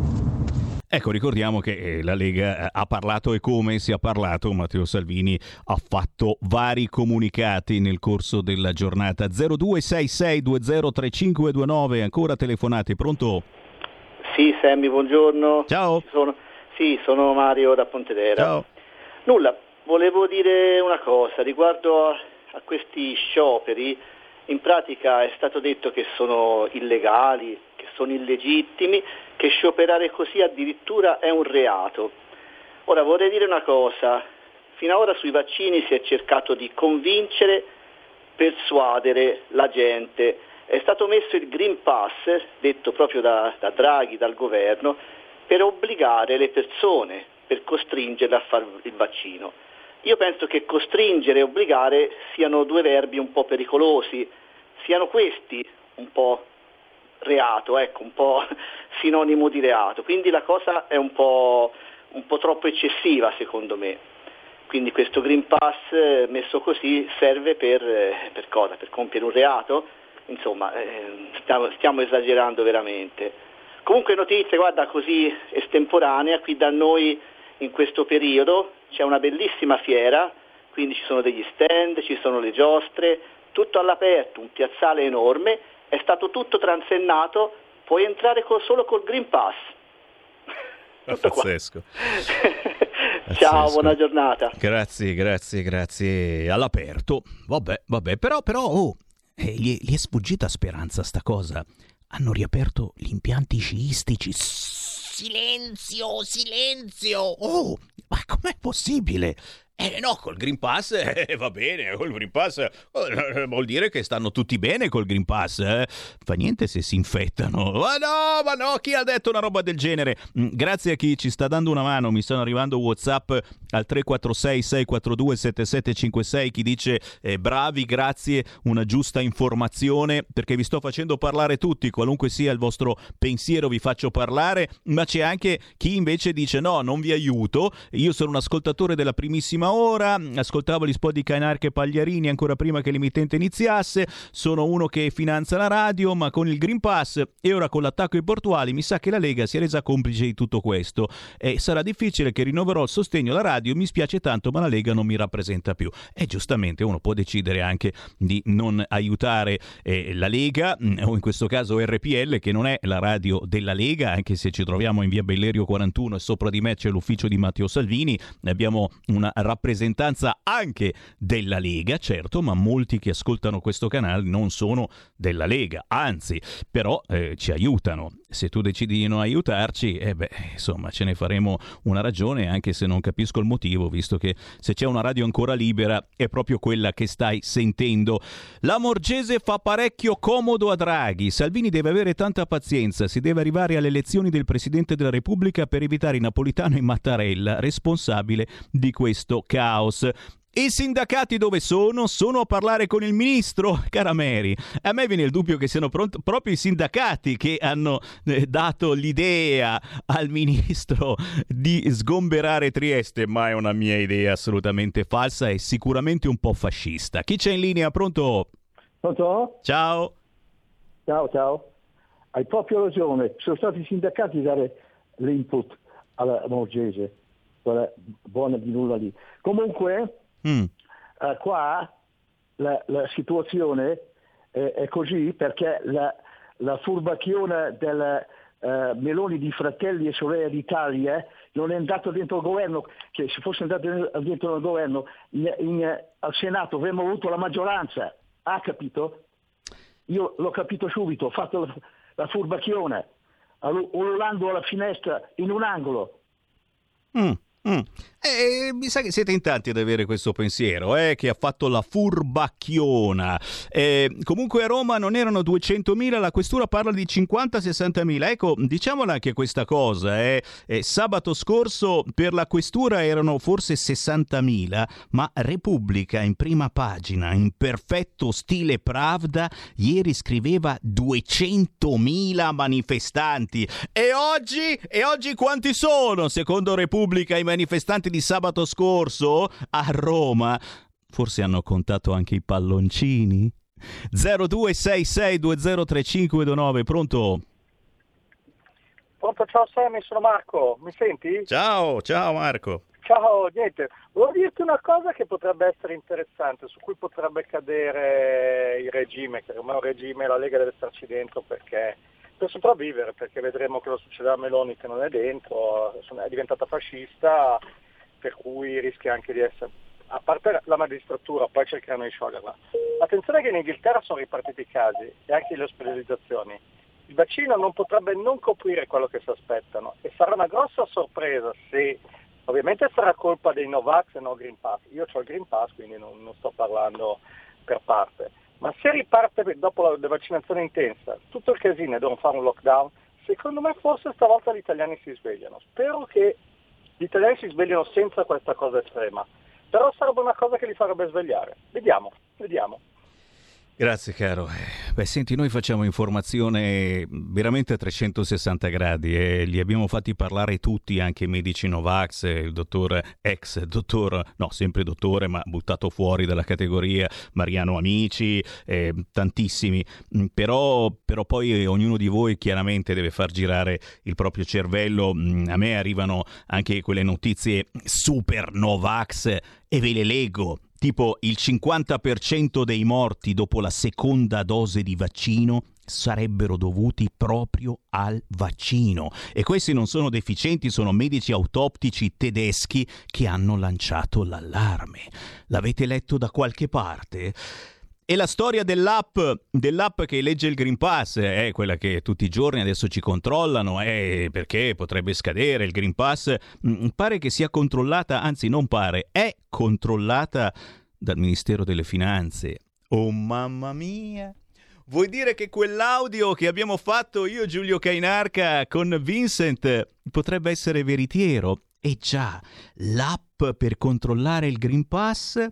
Ecco, ricordiamo che eh, la Lega eh, ha parlato e come si è parlato, Matteo Salvini ha fatto vari comunicati nel corso della giornata. 0266203529, ancora telefonate, pronto? Sì, Sammy, buongiorno. Ciao. Sono, sì, sono Mario da Pontedera. Ciao. Nulla, volevo dire una cosa riguardo a, a questi scioperi. In pratica è stato detto che sono illegali, che sono illegittimi, che scioperare così addirittura è un reato. Ora vorrei dire una cosa, fino ad ora sui vaccini si è cercato di convincere, persuadere la gente. È stato messo il Green Pass, detto proprio da, da Draghi, dal governo, per obbligare le persone, per costringerle a fare il vaccino. Io penso che costringere e obbligare siano due verbi un po' pericolosi, siano questi un po' reato, ecco, un po' sinonimo di reato. Quindi la cosa è un po', un po troppo eccessiva secondo me. Quindi questo Green Pass eh, messo così serve per, eh, per cosa? Per compiere un reato? Insomma, eh, stiamo, stiamo esagerando veramente. Comunque notizie, guarda, così estemporanea, qui da noi in questo periodo c'è una bellissima fiera, quindi ci sono degli stand, ci sono le giostre, tutto all'aperto, un piazzale enorme, è stato tutto transennato, puoi entrare col, solo col Green Pass. Tutto. Pazzesco. Ciao, buona giornata. Grazie, grazie, grazie. All'aperto. Vabbè, vabbè, però, però, oh, eh, gli, gli è sfuggita speranza sta cosa. Hanno riaperto gli impianti sciistici. Silenzio, silenzio. Oh, ma com'è possibile? Eh no, col Green Pass eh, va bene, col Green Pass eh, vuol dire che stanno tutti bene col Green Pass. Eh. Fa niente se si infettano. Ma no, ma no, chi ha detto una roba del genere? Mm, Grazie a chi ci sta dando una mano, mi stanno arrivando WhatsApp al 346 642 7756 chi dice eh, bravi, grazie, una giusta informazione perché vi sto facendo parlare tutti, qualunque sia il vostro pensiero vi faccio parlare, ma c'è anche chi invece dice no, non vi aiuto, io sono un ascoltatore della primissima ora, ascoltavo gli spot di Cainarca e Pagliarini ancora prima che l'emittente iniziasse, sono uno che finanzia la radio, ma con il Green Pass e ora con l'attacco ai portuali mi sa che la Lega si è resa complice di tutto questo. E sarà difficile che rinnoverò il sostegno alla radio, mi spiace tanto ma la Lega non mi rappresenta più. E giustamente uno può decidere anche di non aiutare eh, la Lega mm, o in questo caso RPL che non è la radio della Lega, anche se ci troviamo in via Bellerio 41 e sopra di me c'è l'ufficio di Matteo Salvini, abbiamo una rappresentanza anche della Lega, certo, ma molti che ascoltano questo canale non sono della Lega, anzi, però eh, ci aiutano. Se tu decidi di non aiutarci, eh beh, insomma, ce ne faremo una ragione, anche se non capisco il motivo, visto che se c'è una radio ancora libera è proprio quella che stai sentendo. La Morgese fa parecchio comodo a Draghi. Salvini deve avere tanta pazienza, si deve arrivare alle elezioni del Presidente della Repubblica per evitare Napolitano e Mattarella, responsabile di questo caos. I sindacati dove sono? Sono a parlare con il ministro? Cara Mary, a me viene il dubbio che siano pront- proprio i sindacati che hanno eh, dato l'idea al ministro di sgomberare Trieste, ma è una mia idea assolutamente falsa e sicuramente un po' fascista. Chi c'è in linea? Pronto? Pronto? Ciao. Ciao, ciao. Hai proprio ragione, sono stati i sindacati a dare l'input alla Morgese, quella buona di nulla lì. Comunque, Mm. eh, qua la, la situazione è, è così perché la, la furbacchiona del eh, Meloni di Fratelli e Sorelle d'Italia non è andato dentro il governo, che se fosse andato dentro il governo in- in- al Senato avremmo avuto la maggioranza, ha capito? Io l'ho capito subito, ho fatto la, la furbacchiona, ululando alla finestra in un angolo. Mm. Mm. Eh, mi sa che siete in tanti ad avere questo pensiero, eh, che ha fatto la furbacchiona. Eh, comunque a Roma non erano 200.000, la questura parla di 50-60.000. Ecco, diciamola anche questa cosa. Eh. Eh, sabato scorso per la questura erano forse 60.000, ma Repubblica in prima pagina, in perfetto stile Pravda, ieri scriveva 200.000 manifestanti. E oggi? E oggi quanti sono, secondo Repubblica, i manifestanti di sabato scorso a Roma. Forse hanno contato anche i palloncini? 0266203529, pronto? Pronto, ciao Sammy, sono Marco, mi senti? Ciao, ciao Marco. Ciao, niente, volevo dirti una cosa che potrebbe essere interessante, su cui potrebbe cadere il regime, che ormai è un regime la Lega deve starci dentro perché per sopravvivere, perché vedremo cosa succederà a Meloni che non è dentro, è diventata fascista, per cui rischia anche di essere, a parte la magistratura, poi cercheranno di scioglierla. Attenzione che in Inghilterra sono ripartiti i casi e anche le ospedalizzazioni. Il vaccino non potrebbe non coprire quello che si aspettano e sarà una grossa sorpresa se, ovviamente sarà colpa dei Novax e no Green Pass. Io ho il Green Pass, quindi non, non sto parlando per parte. Ma se riparte dopo la vaccinazione intensa, tutto il casino e devono fare un lockdown, secondo me forse stavolta gli italiani si svegliano. Spero che gli italiani si svegliano senza questa cosa estrema, però sarebbe una cosa che li farebbe svegliare. Vediamo, vediamo. Grazie caro. Eh, beh, senti, noi facciamo informazione veramente a 360 gradi e li abbiamo fatti parlare tutti, anche i medici Novax, il dottor ex dottor, no, sempre dottore, ma buttato fuori dalla categoria, Mariano Amici, eh, tantissimi. Mm, però, però poi ognuno di voi chiaramente deve far girare il proprio cervello. Mm, a me arrivano anche quelle notizie super Novax e ve le leggo tipo il 50% dei morti dopo la seconda dose di vaccino sarebbero dovuti proprio al vaccino. E questi non sono deficienti, sono medici autoptici tedeschi che hanno lanciato l'allarme. L'avete letto da qualche parte? E la storia dell'app, dell'app che legge il Green Pass è quella che tutti i giorni adesso ci controllano, è perché potrebbe scadere il Green Pass. Mm, pare che sia controllata, anzi non pare, è controllata dal Ministero delle Finanze. Oh mamma mia! Vuoi dire che quell'audio che abbiamo fatto io, Giulio Cainarca, con Vincent potrebbe essere veritiero? E già, l'app per controllare il Green Pass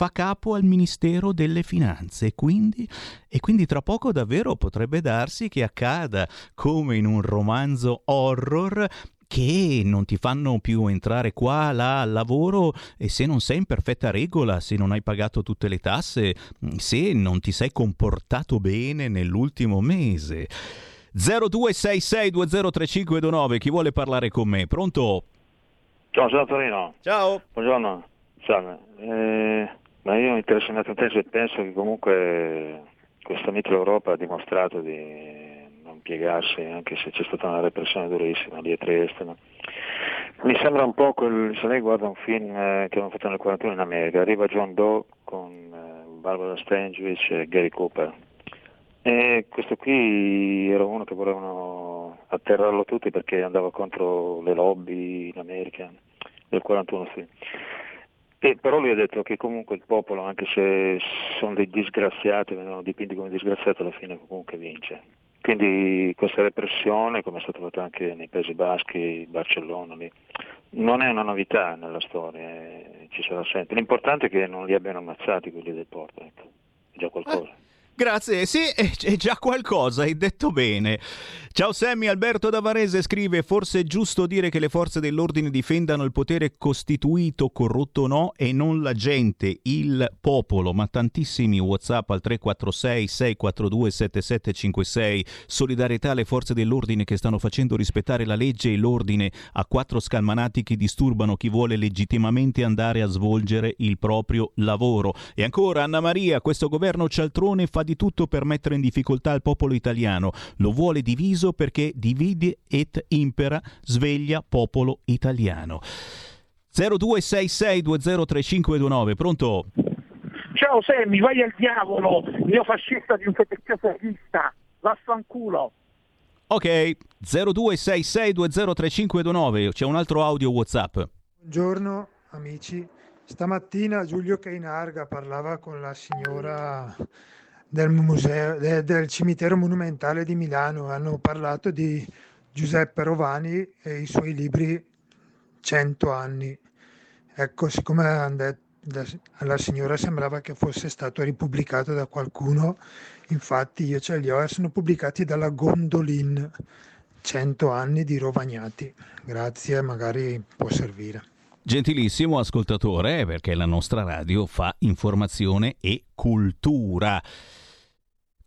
fa capo al Ministero delle Finanze e quindi, e quindi tra poco davvero potrebbe darsi che accada come in un romanzo horror che non ti fanno più entrare qua, là al lavoro e se non sei in perfetta regola, se non hai pagato tutte le tasse, se non ti sei comportato bene nell'ultimo mese. 0266203529, chi vuole parlare con me? Pronto? Ciao, sono Torino. Ciao. Buongiorno. Salve. Eh, ma io mi interesso in tempo e penso che comunque questa Mitro Europa ha dimostrato di non piegarsi, anche se c'è stata una repressione durissima lì a Trieste. No? Mi sembra un po' quel, se lei guarda un film eh, che hanno fatto nel 41 in America, arriva John Doe con eh, Barbara Stangewick e Gary Cooper. E questo qui era uno che volevano atterrarlo tutti perché andava contro le lobby in America del 41 film. E però lui ha detto che comunque il popolo, anche se sono dei disgraziati, vengono dipinti come disgraziati, alla fine comunque vince. Quindi questa repressione, come è stato fatto anche nei Paesi Baschi, Barcellona, lì, non è una novità nella storia, eh, ci sarà sempre. L'importante è che non li abbiano ammazzati quelli del porto, ecco. è già qualcosa. Grazie, sì, è, già qualcosa, hai detto bene. Ciao Sammy, Alberto da Varese scrive forse è giusto dire che le forze dell'ordine difendano il potere costituito, corrotto o no, e non la gente, il popolo, ma tantissimi Whatsapp al 346 642 7756, solidarietà alle forze dell'ordine che stanno facendo rispettare la legge e l'ordine a quattro scalmanati che disturbano chi vuole legittimamente andare a svolgere il proprio lavoro. E ancora Anna Maria, questo governo cialtrone fa di di tutto per mettere in difficoltà il popolo italiano. Lo vuole diviso perché divide et impera, sveglia popolo italiano. 0266203529, pronto? Ciao Sammy, vai al diavolo, neofascista di un fetecchio vaffanculo. Ok, 0266203529, c'è un altro audio WhatsApp. Buongiorno amici, stamattina Giulio Cainarga parlava con la signora del, museo, de- del cimitero monumentale di Milano, hanno parlato di Giuseppe Rovani e i suoi libri 100 anni. Ecco, siccome alla signora sembrava che fosse stato ripubblicato da qualcuno, infatti io ce li ho e sono pubblicati dalla Gondolin, 100 anni di Rovagnati. Grazie, magari può servire. Gentilissimo ascoltatore, perché la nostra radio fa informazione e cultura.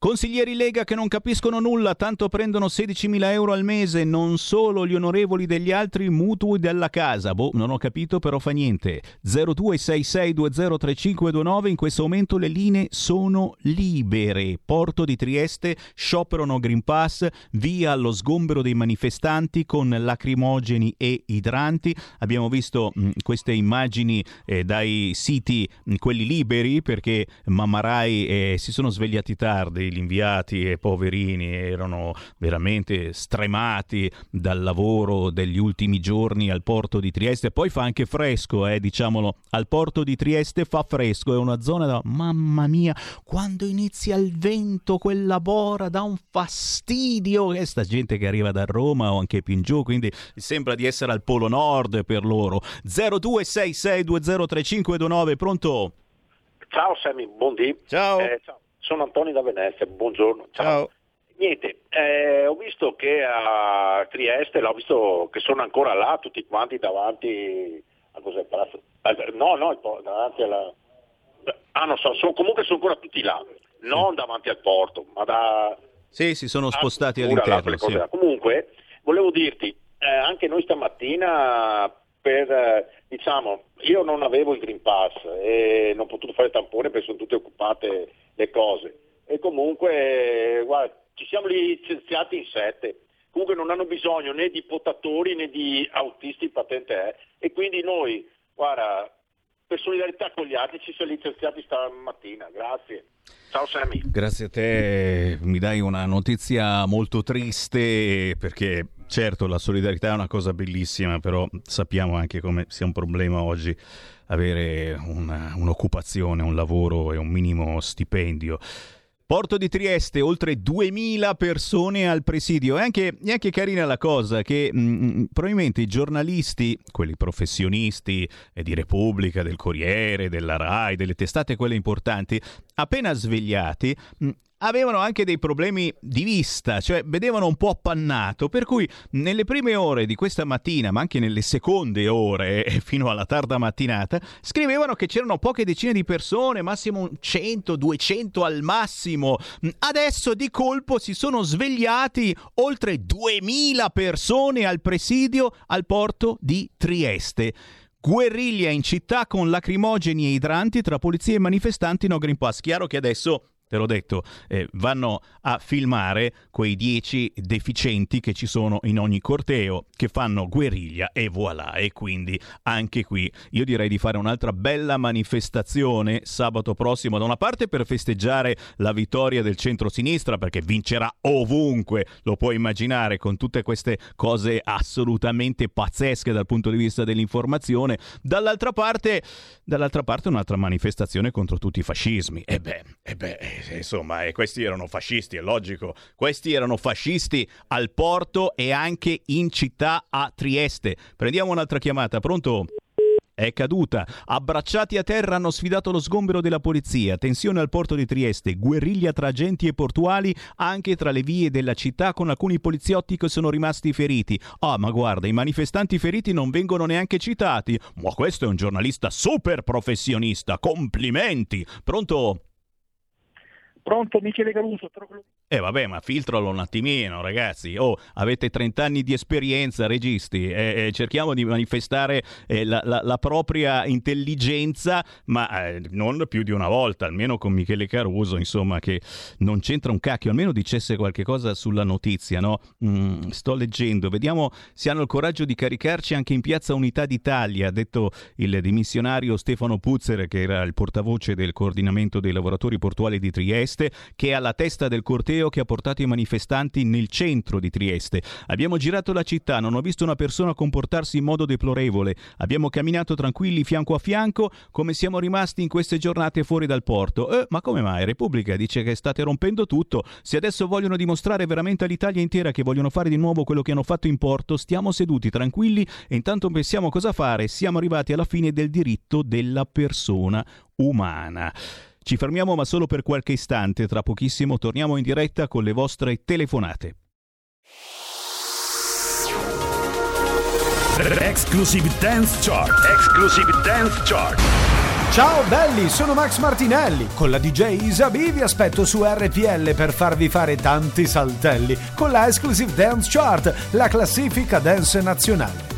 Consiglieri Lega che non capiscono nulla, tanto prendono 16.000 euro al mese, non solo gli onorevoli degli altri mutui della casa. Boh, non ho capito, però fa niente. 0266203529, in questo momento le linee sono libere. Porto di Trieste, scioperano Green Pass, via allo sgombero dei manifestanti con lacrimogeni e idranti. Abbiamo visto mh, queste immagini eh, dai siti, mh, quelli liberi, perché Mamarai eh, si sono svegliati tardi gli inviati e poverini erano veramente stremati dal lavoro degli ultimi giorni al porto di Trieste. Poi fa anche fresco, eh, diciamolo, al porto di Trieste fa fresco, è una zona da mamma mia, quando inizia il vento, quella bora dà un fastidio. Questa gente che arriva da Roma o anche più in giù, quindi sembra di essere al Polo Nord per loro. 0266203529, pronto? Ciao Sammy, buondì. Ciao. Eh, ciao. Sono Antonio da Venezia, buongiorno. Ciao. Ciao. Niente, eh, ho visto che a Trieste, l'ho visto che sono ancora là tutti quanti davanti a cos'è, palazzo? eh, No, no, davanti alla... Ah, non so, sono, comunque sono ancora tutti là, non davanti al porto, ma da... Sì, si sono spostati Pure all'interno. cose sì. là. Comunque, volevo dirti, eh, anche noi stamattina per, eh, diciamo, io non avevo il Green Pass e non ho potuto fare tampone perché sono tutte occupate le cose. E comunque, eh, guarda, ci siamo licenziati in sette. Comunque non hanno bisogno né di potatori né di autisti patente è. E quindi noi, guarda, per solidarietà con gli altri ci siamo licenziati stamattina. Grazie. Ciao Sammy. Grazie a te, mi dai una notizia molto triste perché certo la solidarietà è una cosa bellissima, però sappiamo anche come sia un problema oggi avere una- un'occupazione, un lavoro e un minimo stipendio. Porto di Trieste, oltre 2000 persone al presidio. È anche, è anche carina la cosa che mh, probabilmente i giornalisti, quelli professionisti eh, di Repubblica, del Corriere, della RAI, delle testate quelle importanti, appena svegliati, mh, avevano anche dei problemi di vista, cioè vedevano un po' appannato, per cui nelle prime ore di questa mattina, ma anche nelle seconde ore fino alla tarda mattinata, scrivevano che c'erano poche decine di persone, massimo 100, 200 al massimo. Adesso di colpo si sono svegliati oltre 2000 persone al presidio al porto di Trieste. Guerriglia in città con lacrimogeni e idranti tra polizia e manifestanti no Green Pass. Chiaro che adesso te l'ho detto, eh, vanno a filmare quei 10 deficienti che ci sono in ogni corteo, che fanno guerriglia e voilà. E quindi anche qui io direi di fare un'altra bella manifestazione sabato prossimo, da una parte per festeggiare la vittoria del centro-sinistra, perché vincerà ovunque, lo puoi immaginare, con tutte queste cose assolutamente pazzesche dal punto di vista dell'informazione, dall'altra parte, dall'altra parte un'altra manifestazione contro tutti i fascismi. E beh, e beh, eh, insomma, e questi erano fascisti, è logico. Questi erano fascisti al porto e anche in città a Trieste. Prendiamo un'altra chiamata, pronto? È caduta. Abbracciati a terra hanno sfidato lo sgombero della polizia. Tensione al porto di Trieste. Guerriglia tra agenti e portuali anche tra le vie della città con alcuni poliziotti che sono rimasti feriti. Ah, ma guarda, i manifestanti feriti non vengono neanche citati. Ma questo è un giornalista super professionista. Complimenti. Pronto? Pronto Michele Caruso, trovo- Eh vabbè, ma filtralo un attimino, ragazzi. Oh, avete 30 anni di esperienza, registi. Eh, eh, cerchiamo di manifestare eh, la, la- la propria intelligenza, ma eh, non più di una volta, almeno con Michele Caruso, insomma, che non c'entra un cacchio. Almeno dicesse qualche cosa sulla notizia, no? Mm, sto leggendo, vediamo se hanno il coraggio di caricarci anche in piazza Unità d'Italia, ha detto il dimissionario Stefano Puzzer, che era il portavoce del coordinamento dei lavoratori portuali di. Trieste, che è alla testa del corteo che ha portato i manifestanti nel centro di Trieste. Abbiamo girato la città, non ho visto una persona comportarsi in modo deplorevole. Abbiamo camminato tranquilli fianco a fianco, come siamo rimasti in queste giornate fuori dal porto. Eh, ma come mai? Repubblica dice che state rompendo tutto. Se adesso vogliono dimostrare veramente all'Italia intera che vogliono fare di nuovo quello che hanno fatto in porto, stiamo seduti tranquilli e intanto pensiamo cosa fare. Siamo arrivati alla fine del diritto della persona umana. Ci fermiamo ma solo per qualche istante, tra pochissimo torniamo in diretta con le vostre telefonate. Exclusive Dance Chart. Exclusive Dance Chart. Ciao belli, sono Max Martinelli. Con la DJ Isabi vi aspetto su RPL per farvi fare tanti saltelli con la Exclusive Dance Chart, la classifica dance nazionale.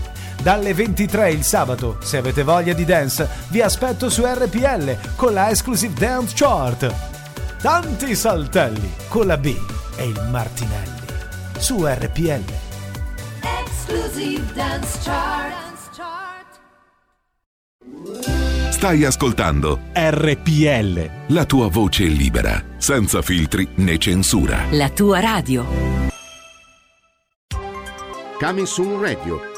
Dalle 23 il sabato, se avete voglia di dance, vi aspetto su RPL con la Exclusive Dance Chart. Tanti saltelli con la B e il Martinelli su RPL. Exclusive Dance Chart. Stai ascoltando RPL. la tua voce libera, senza filtri né censura. La tua radio. Coming Soon Radio,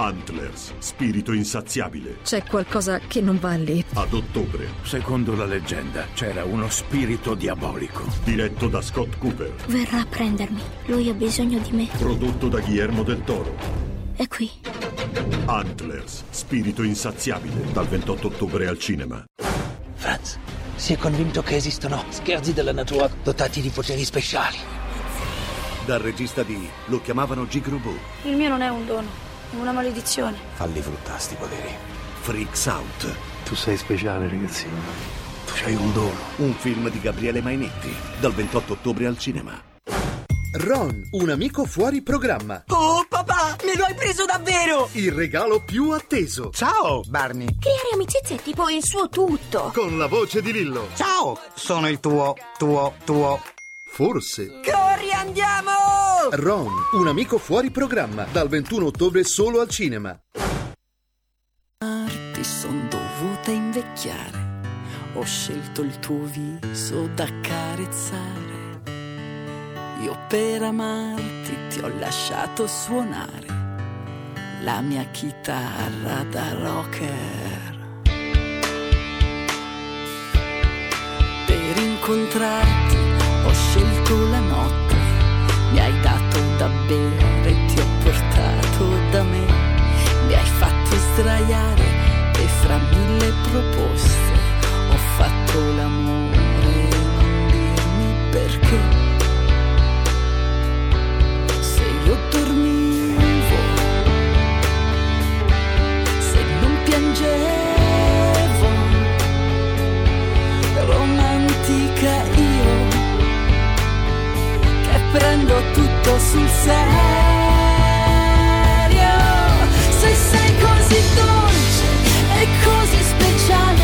Antlers, spirito insaziabile. C'è qualcosa che non va lì. Ad ottobre. Secondo la leggenda c'era uno spirito diabolico. Diretto da Scott Cooper. Verrà a prendermi. Lui ha bisogno di me. Prodotto da Guillermo del Toro. È qui. Antlers, spirito insaziabile. Dal 28 ottobre al cinema. Franz, si è convinto che esistono scherzi della natura dotati di poteri speciali. Dal regista di Lo chiamavano Gigrobo. Il mio non è un dono, una maledizione. Falli fruttare sti poteri. Freaks Out. Tu sei speciale, ragazzino. Tu c'hai un dono. Un film di Gabriele Mainetti. Dal 28 ottobre al cinema. Ron, un amico fuori programma. Oh papà, me lo hai preso davvero! Il regalo più atteso. Ciao, Barney. Creare amicizia è tipo il suo tutto. Con la voce di Lillo. Ciao, sono il tuo, tuo, tuo. Forse. Corri, andiamo! Ron, un amico fuori programma. Dal 21 ottobre solo al cinema. Ti son dovuta invecchiare. Ho scelto il tuo viso da carezzare. Io per amarti ti ho lasciato suonare la mia chitarra da rocker. Per incontrarti ho scelto la notte, mi hai dato da bere, ti ho portato da me, mi hai fatto sdraiare e fra mille proposte ho fatto l'amore, non dirmi perché. Dormivo, prendo tutto sul serio. Se sei così dolce e così speciale,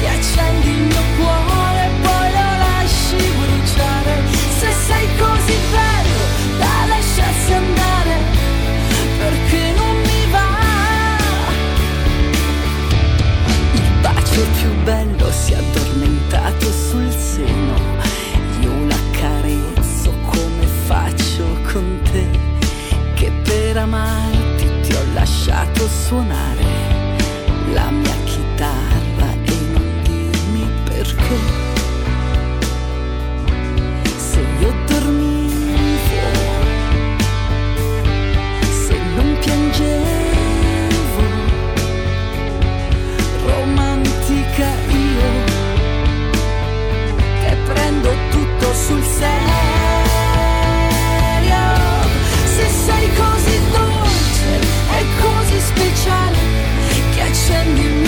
che accendi il mio cuore e poi lo lasci bruciare. Se sei così bello da lasciarsi andare, perché non mi va? Il bacio più bello si è addormentato sul seno. Per amarti ti ho lasciato suonare la mia chitarra e non dirmi perché. Se io dormivo, se non piangevo, romantica io, che prendo tutto sul serio. Dolce e così speciale,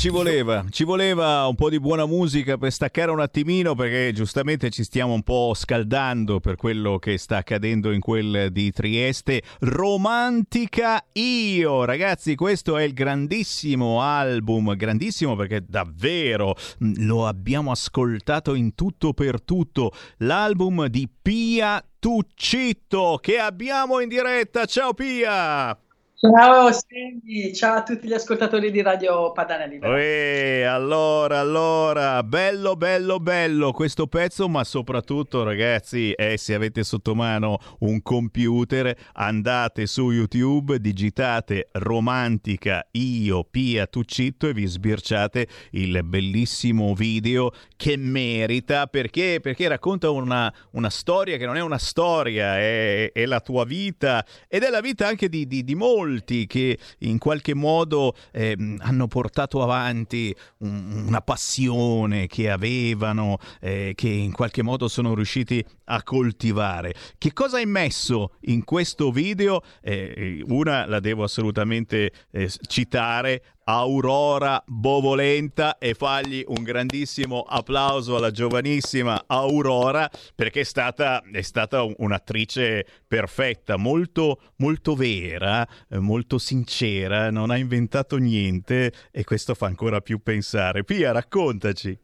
ci voleva, ci voleva un po' di buona musica per staccare un attimino perché giustamente ci stiamo un po' scaldando per quello che sta accadendo in quel di Trieste. Romantica Io, ragazzi, questo è il grandissimo album, grandissimo perché davvero mm, lo abbiamo ascoltato in tutto per tutto, l'album di Pia Tuccitto che abbiamo in diretta. Ciao Pia! Ciao Semi, ciao a tutti gli ascoltatori di Radio Padana Libera. Uè, allora, allora, bello, bello, bello questo pezzo, ma soprattutto ragazzi, eh, se avete sotto mano un computer, andate su YouTube, digitate Romantica Io Pia Tuccitto e vi sbirciate il bellissimo video che merita, perché? Perché racconta una, una storia che non è una storia, è, è, la tua vita ed è la vita anche di, di, di molti che in qualche modo eh, hanno portato avanti un, una passione che avevano, eh, che in qualche modo sono riusciti a coltivare. Che cosa hai messo in questo video? Eh, una la devo assolutamente eh, citare, Aurora Bovolenta e fargli un grandissimo applauso alla giovanissima Aurora perché è stata, è stata un'attrice perfetta, molto, molto vera, eh, molto sincera, non ha inventato niente e questo fa ancora più pensare. Pia, raccontaci.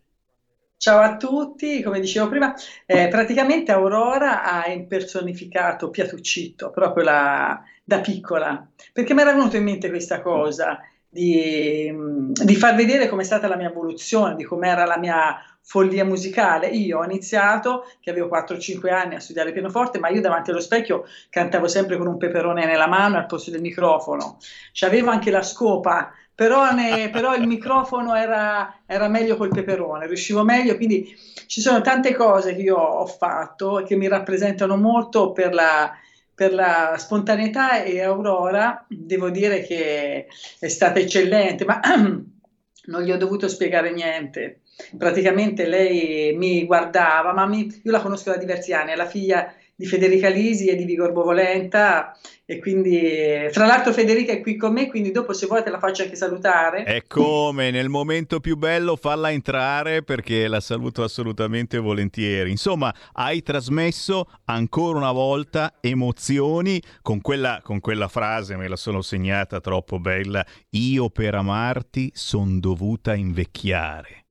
Ciao a tutti, come dicevo prima, eh, praticamente Aurora ha impersonificato Piatuccitto proprio la, da piccola, perché mi era venuto in mente questa cosa di, di far vedere com'è stata la mia evoluzione, di com'era la mia follia musicale. Io ho iniziato, che avevo 4-5 anni a studiare pianoforte, ma io davanti allo specchio cantavo sempre con un peperone nella mano al posto del microfono. C'avevo anche la scopa, però, ne, però il microfono era, era, meglio col peperone, riuscivo meglio, quindi ci sono tante cose che io ho fatto che mi rappresentano molto per la, per la spontaneità e Aurora devo dire che è stata eccellente, ma non gli ho dovuto spiegare niente. Praticamente lei mi guardava, ma mi, io la conosco da diversi anni, è la figlia di Federica Lisi e di Vigor Bovolenta e quindi fra l'altro Federica è qui con me quindi dopo se vuoi te la faccio anche salutare. È come nel momento più bello farla entrare perché la saluto assolutamente volentieri. Insomma hai trasmesso ancora una volta emozioni. Con quella, con quella frase me la sono segnata troppo bella. Io per amarti son dovuta invecchiare.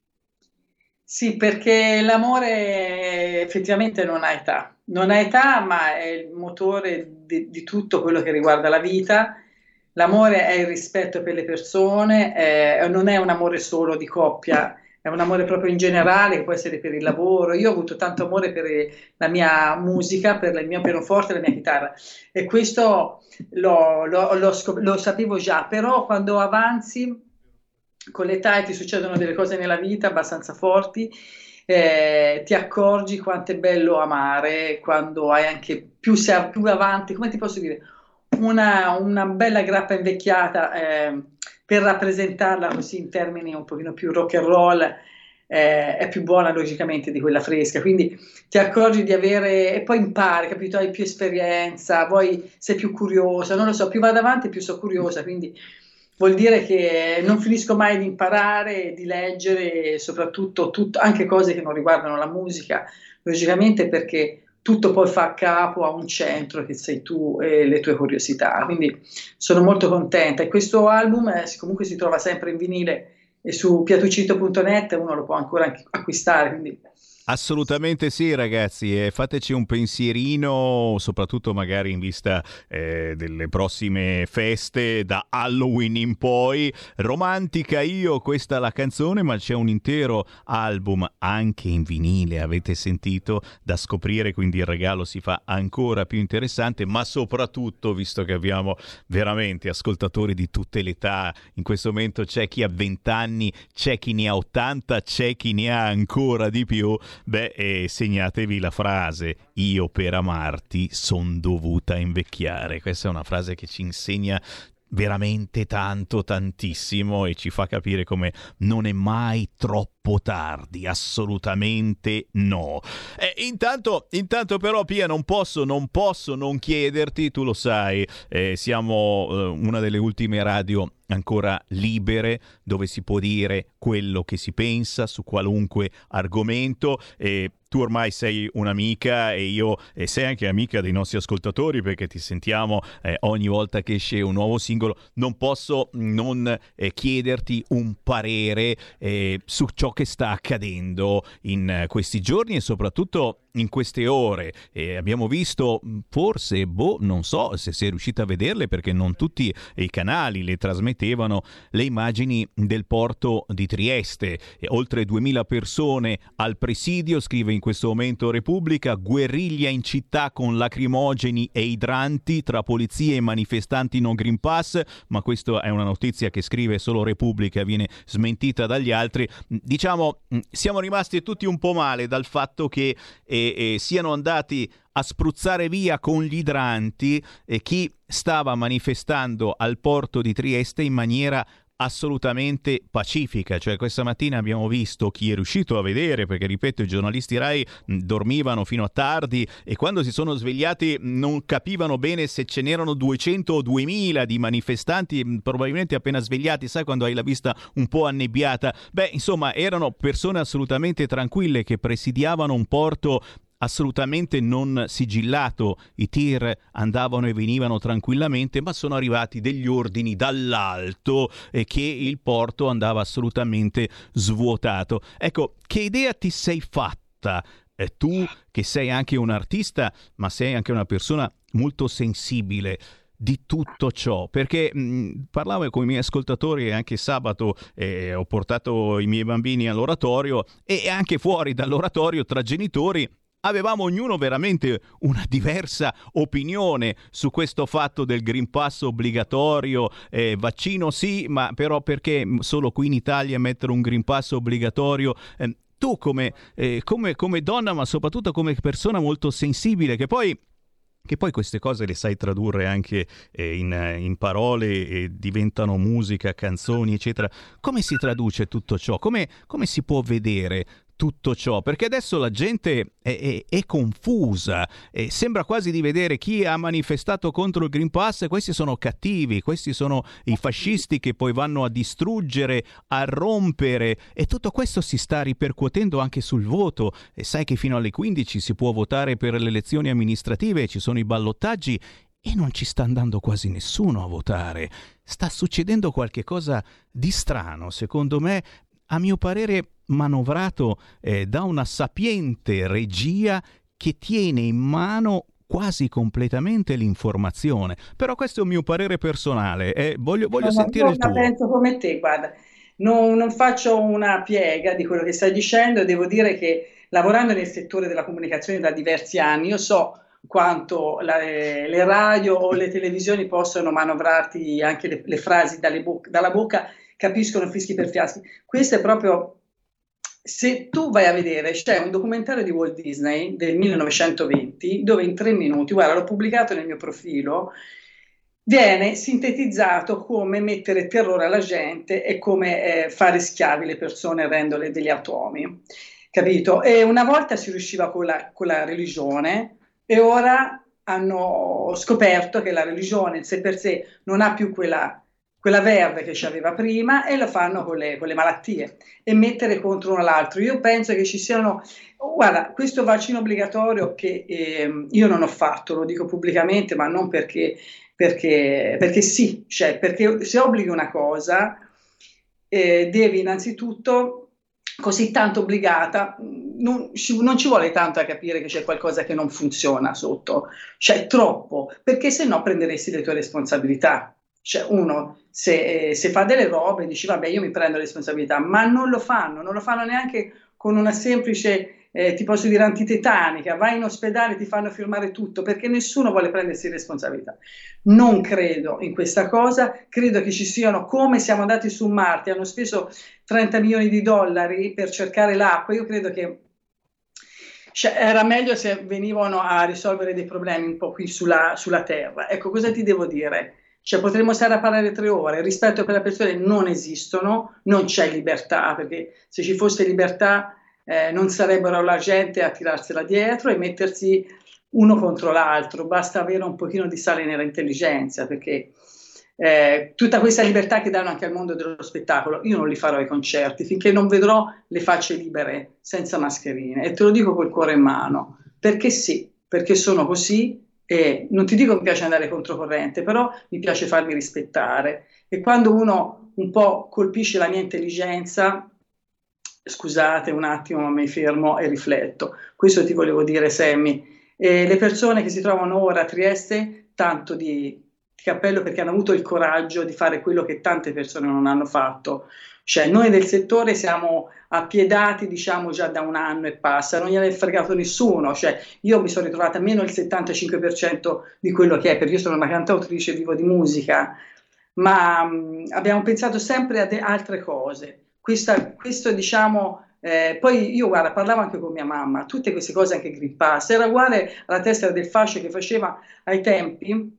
Sì, perché l'amore effettivamente non ha età, non ha età, ma è il motore di, di tutto quello che riguarda la vita. L'amore è il rispetto per le persone, è, non è un amore solo di coppia, è un amore proprio in generale, che può essere per il lavoro. Io ho avuto tanto amore per la mia musica, per il mio pianoforte e la mia chitarra e questo lo, lo, lo, lo sapevo già, però quando avanzi con l'età e ti succedono delle cose nella vita abbastanza forti, eh, ti accorgi quanto è bello amare quando hai anche più, sei, più avanti, come ti posso dire, una, una bella grappa invecchiata eh, per rappresentarla così in termini un pochino più rock and roll. Eh, è più buona logicamente di quella fresca, quindi ti accorgi di avere e poi impari, capito? Hai più esperienza, poi sei più curiosa, non lo so, più vado avanti più sono curiosa, quindi vuol dire che non finisco mai di imparare, di leggere, soprattutto tutto, anche cose che non riguardano la musica, logicamente perché tutto poi fa capo a un centro che sei tu e le tue curiosità. Quindi sono molto contenta e questo album eh, comunque si trova sempre in vinile e su piatucito.net uno lo può ancora acquistare, quindi Assolutamente sì, ragazzi, e fateci un pensierino, soprattutto magari in vista eh, delle prossime feste, da Halloween in poi. Romantica io, questa la canzone, ma c'è un intero album anche in vinile, avete sentito, da scoprire, quindi il regalo si fa ancora più interessante, ma soprattutto, visto che abbiamo veramente ascoltatori di tutte le età, in questo momento c'è chi ha 20 anni, c'è chi ne ha 80, c'è chi ne ha ancora di più Beh, eh, segnatevi la frase io per amarti son dovuta invecchiare. Questa è una frase che ci insegna veramente tanto, tantissimo e ci fa capire come non è mai troppo troppo tardi, assolutamente no. Eh, intanto, intanto però Pia non posso, non posso non chiederti, tu lo sai, eh, siamo eh, una delle ultime radio ancora libere, dove si può dire quello che si pensa su qualunque argomento. E tu ormai sei un'amica e io e sei anche amica dei nostri ascoltatori perché ti sentiamo eh, ogni volta che esce un nuovo singolo. Non posso non eh, chiederti un parere eh, su ciò che sta accadendo in eh, questi giorni e soprattutto in queste ore. abbiamo visto, forse, boh, non so se sei riuscita a vederle perché non tutti i canali le trasmettevano, le immagini del porto di Trieste. E oltre 2000 persone al presidio, scrive in questo momento Repubblica, guerriglia in città con lacrimogeni e idranti tra polizie e manifestanti non Green Pass, ma questa è una notizia che scrive solo Repubblica, viene smentita dagli altri. Diciamo, siamo rimasti tutti un po' male dal fatto che eh, eh, siano andati a spruzzare via con gli idranti eh, chi stava manifestando al porto di Trieste in maniera assolutamente pacifica, cioè questa mattina abbiamo visto chi è riuscito a vedere, perché ripeto i giornalisti RAI dormivano fino a tardi e quando si sono svegliati non capivano bene se ce n'erano 200 o 2000 di manifestanti, probabilmente appena svegliati, sai quando hai la vista un po' annebbiata, beh insomma erano persone assolutamente tranquille che presidiavano un porto assolutamente non sigillato, i tir andavano e venivano tranquillamente, ma sono arrivati degli ordini dall'alto e che il porto andava assolutamente svuotato. Ecco, che idea ti sei fatta? Eh, tu che sei anche un artista, ma sei anche una persona molto sensibile di tutto ciò perché mh, parlavo con i miei ascoltatori anche sabato eh, ho portato i miei bambini all'oratorio e anche fuori dall'oratorio tra genitori avevamo ognuno veramente una diversa opinione su questo fatto del Green Pass obbligatorio, eh, vaccino sì, ma però perché solo qui in Italia mettere un Green Pass obbligatorio? Eh, tu come, eh, come, come donna, ma soprattutto come persona molto sensibile, che poi che poi queste cose le sai tradurre anche eh, in, in, parole e diventano musica, canzoni, eccetera. Come si traduce tutto ciò? Come, come si può vedere tutto ciò? Perché adesso la gente è, è, è confusa, e sembra quasi di vedere chi ha manifestato contro il Green Pass, questi sono cattivi, questi sono i fascisti che poi vanno a distruggere, a rompere e tutto questo si sta ripercuotendo anche sul voto e sai che fino alle 15 si può votare per le elezioni amministrative, ci sono i ballottaggi e non ci sta andando quasi nessuno a votare. Sta succedendo qualche cosa di strano, secondo me, a mio parere manovrato eh, da una sapiente regia che tiene in mano quasi completamente l'informazione. Però questo è un mio parere personale e eh, voglio, voglio no, sentire il tuo. penso come te, guarda. Non, non, faccio una piega di quello che stai dicendo, devo dire che lavorando nel settore della comunicazione da diversi anni, io so quanto la, le radio o le televisioni possono manovrarti anche le, le frasi bo- dalla bocca, capiscono fischi per fiaschi. Questo è proprio se tu vai a vedere, c'è un documentario di Walt Disney del 1920 dove in tre minuti, guarda, l'ho pubblicato nel mio profilo, viene sintetizzato come mettere terrore alla gente e come eh, fare schiavi le persone rendole degli atomi. Capito? E una volta si riusciva con la, con la religione e ora hanno scoperto che la religione in sé per sé non ha più quella quella verde che ci aveva prima e lo fanno con le, con le malattie e mettere contro uno l'altro. Io penso che ci siano, guarda, questo vaccino obbligatorio che eh, io non ho fatto, lo dico pubblicamente, ma non perché, perché, perché sì, cioè perché se obblighi una cosa eh, devi innanzitutto così tanto obbligata, non ci, non ci, vuole tanto a capire che c'è qualcosa che non funziona sotto, c'è troppo, perché se no prenderesti le tue responsabilità. Cioè, uno, se, se, fa delle robe, dici vabbè, io mi prendo responsabilità, ma non lo fanno, non lo fanno neanche con una semplice, eh, ti posso dire, antitetanica, vai in ospedale, ti fanno firmare tutto, perché nessuno vuole prendersi responsabilità. Non credo in questa cosa, credo che ci siano, come siamo andati su Marte, hanno speso 30 milioni di dollari per cercare l'acqua, io credo che cioè, era meglio se venivano a risolvere dei problemi un po' qui sulla, sulla Terra. Ecco, cosa ti devo dire? Cioè potremmo stare a parlare tre ore, rispetto a quelle persone non esistono, non c'è libertà, perché se ci fosse libertà eh, non sarebbero la gente a tirarsela dietro e mettersi uno contro l'altro, basta avere un pochino di sale nella intelligenza, perché eh, tutta questa libertà che danno anche al mondo dello spettacolo, io non li farò ai concerti finché non vedrò le facce libere senza mascherine. E te lo dico col cuore in mano, perché sì, perché sono così e non ti dico che mi piace andare controcorrente, però mi piace farmi rispettare e quando uno un po' colpisce la mia intelligenza, scusate un attimo, ma mi fermo e rifletto. Questo ti volevo dire, Sammy. E le persone che si trovano ora a Trieste, tanto di, di cappello perché hanno avuto il coraggio di fare quello che tante persone non hanno fatto. Cioè, noi del settore siamo appiedati, diciamo, già da un anno e passa, non gliene è fregato nessuno. Cioè, io mi sono ritrovata meno il 75% di quello che è, perché io sono una cantautrice, vivo di musica, ma mh, abbiamo pensato sempre a altre cose. Questa, questo, diciamo, eh, poi io guarda, parlavo anche con mia mamma, tutte queste cose anche Green Pass, era uguale alla tessera del fascio che faceva ai tempi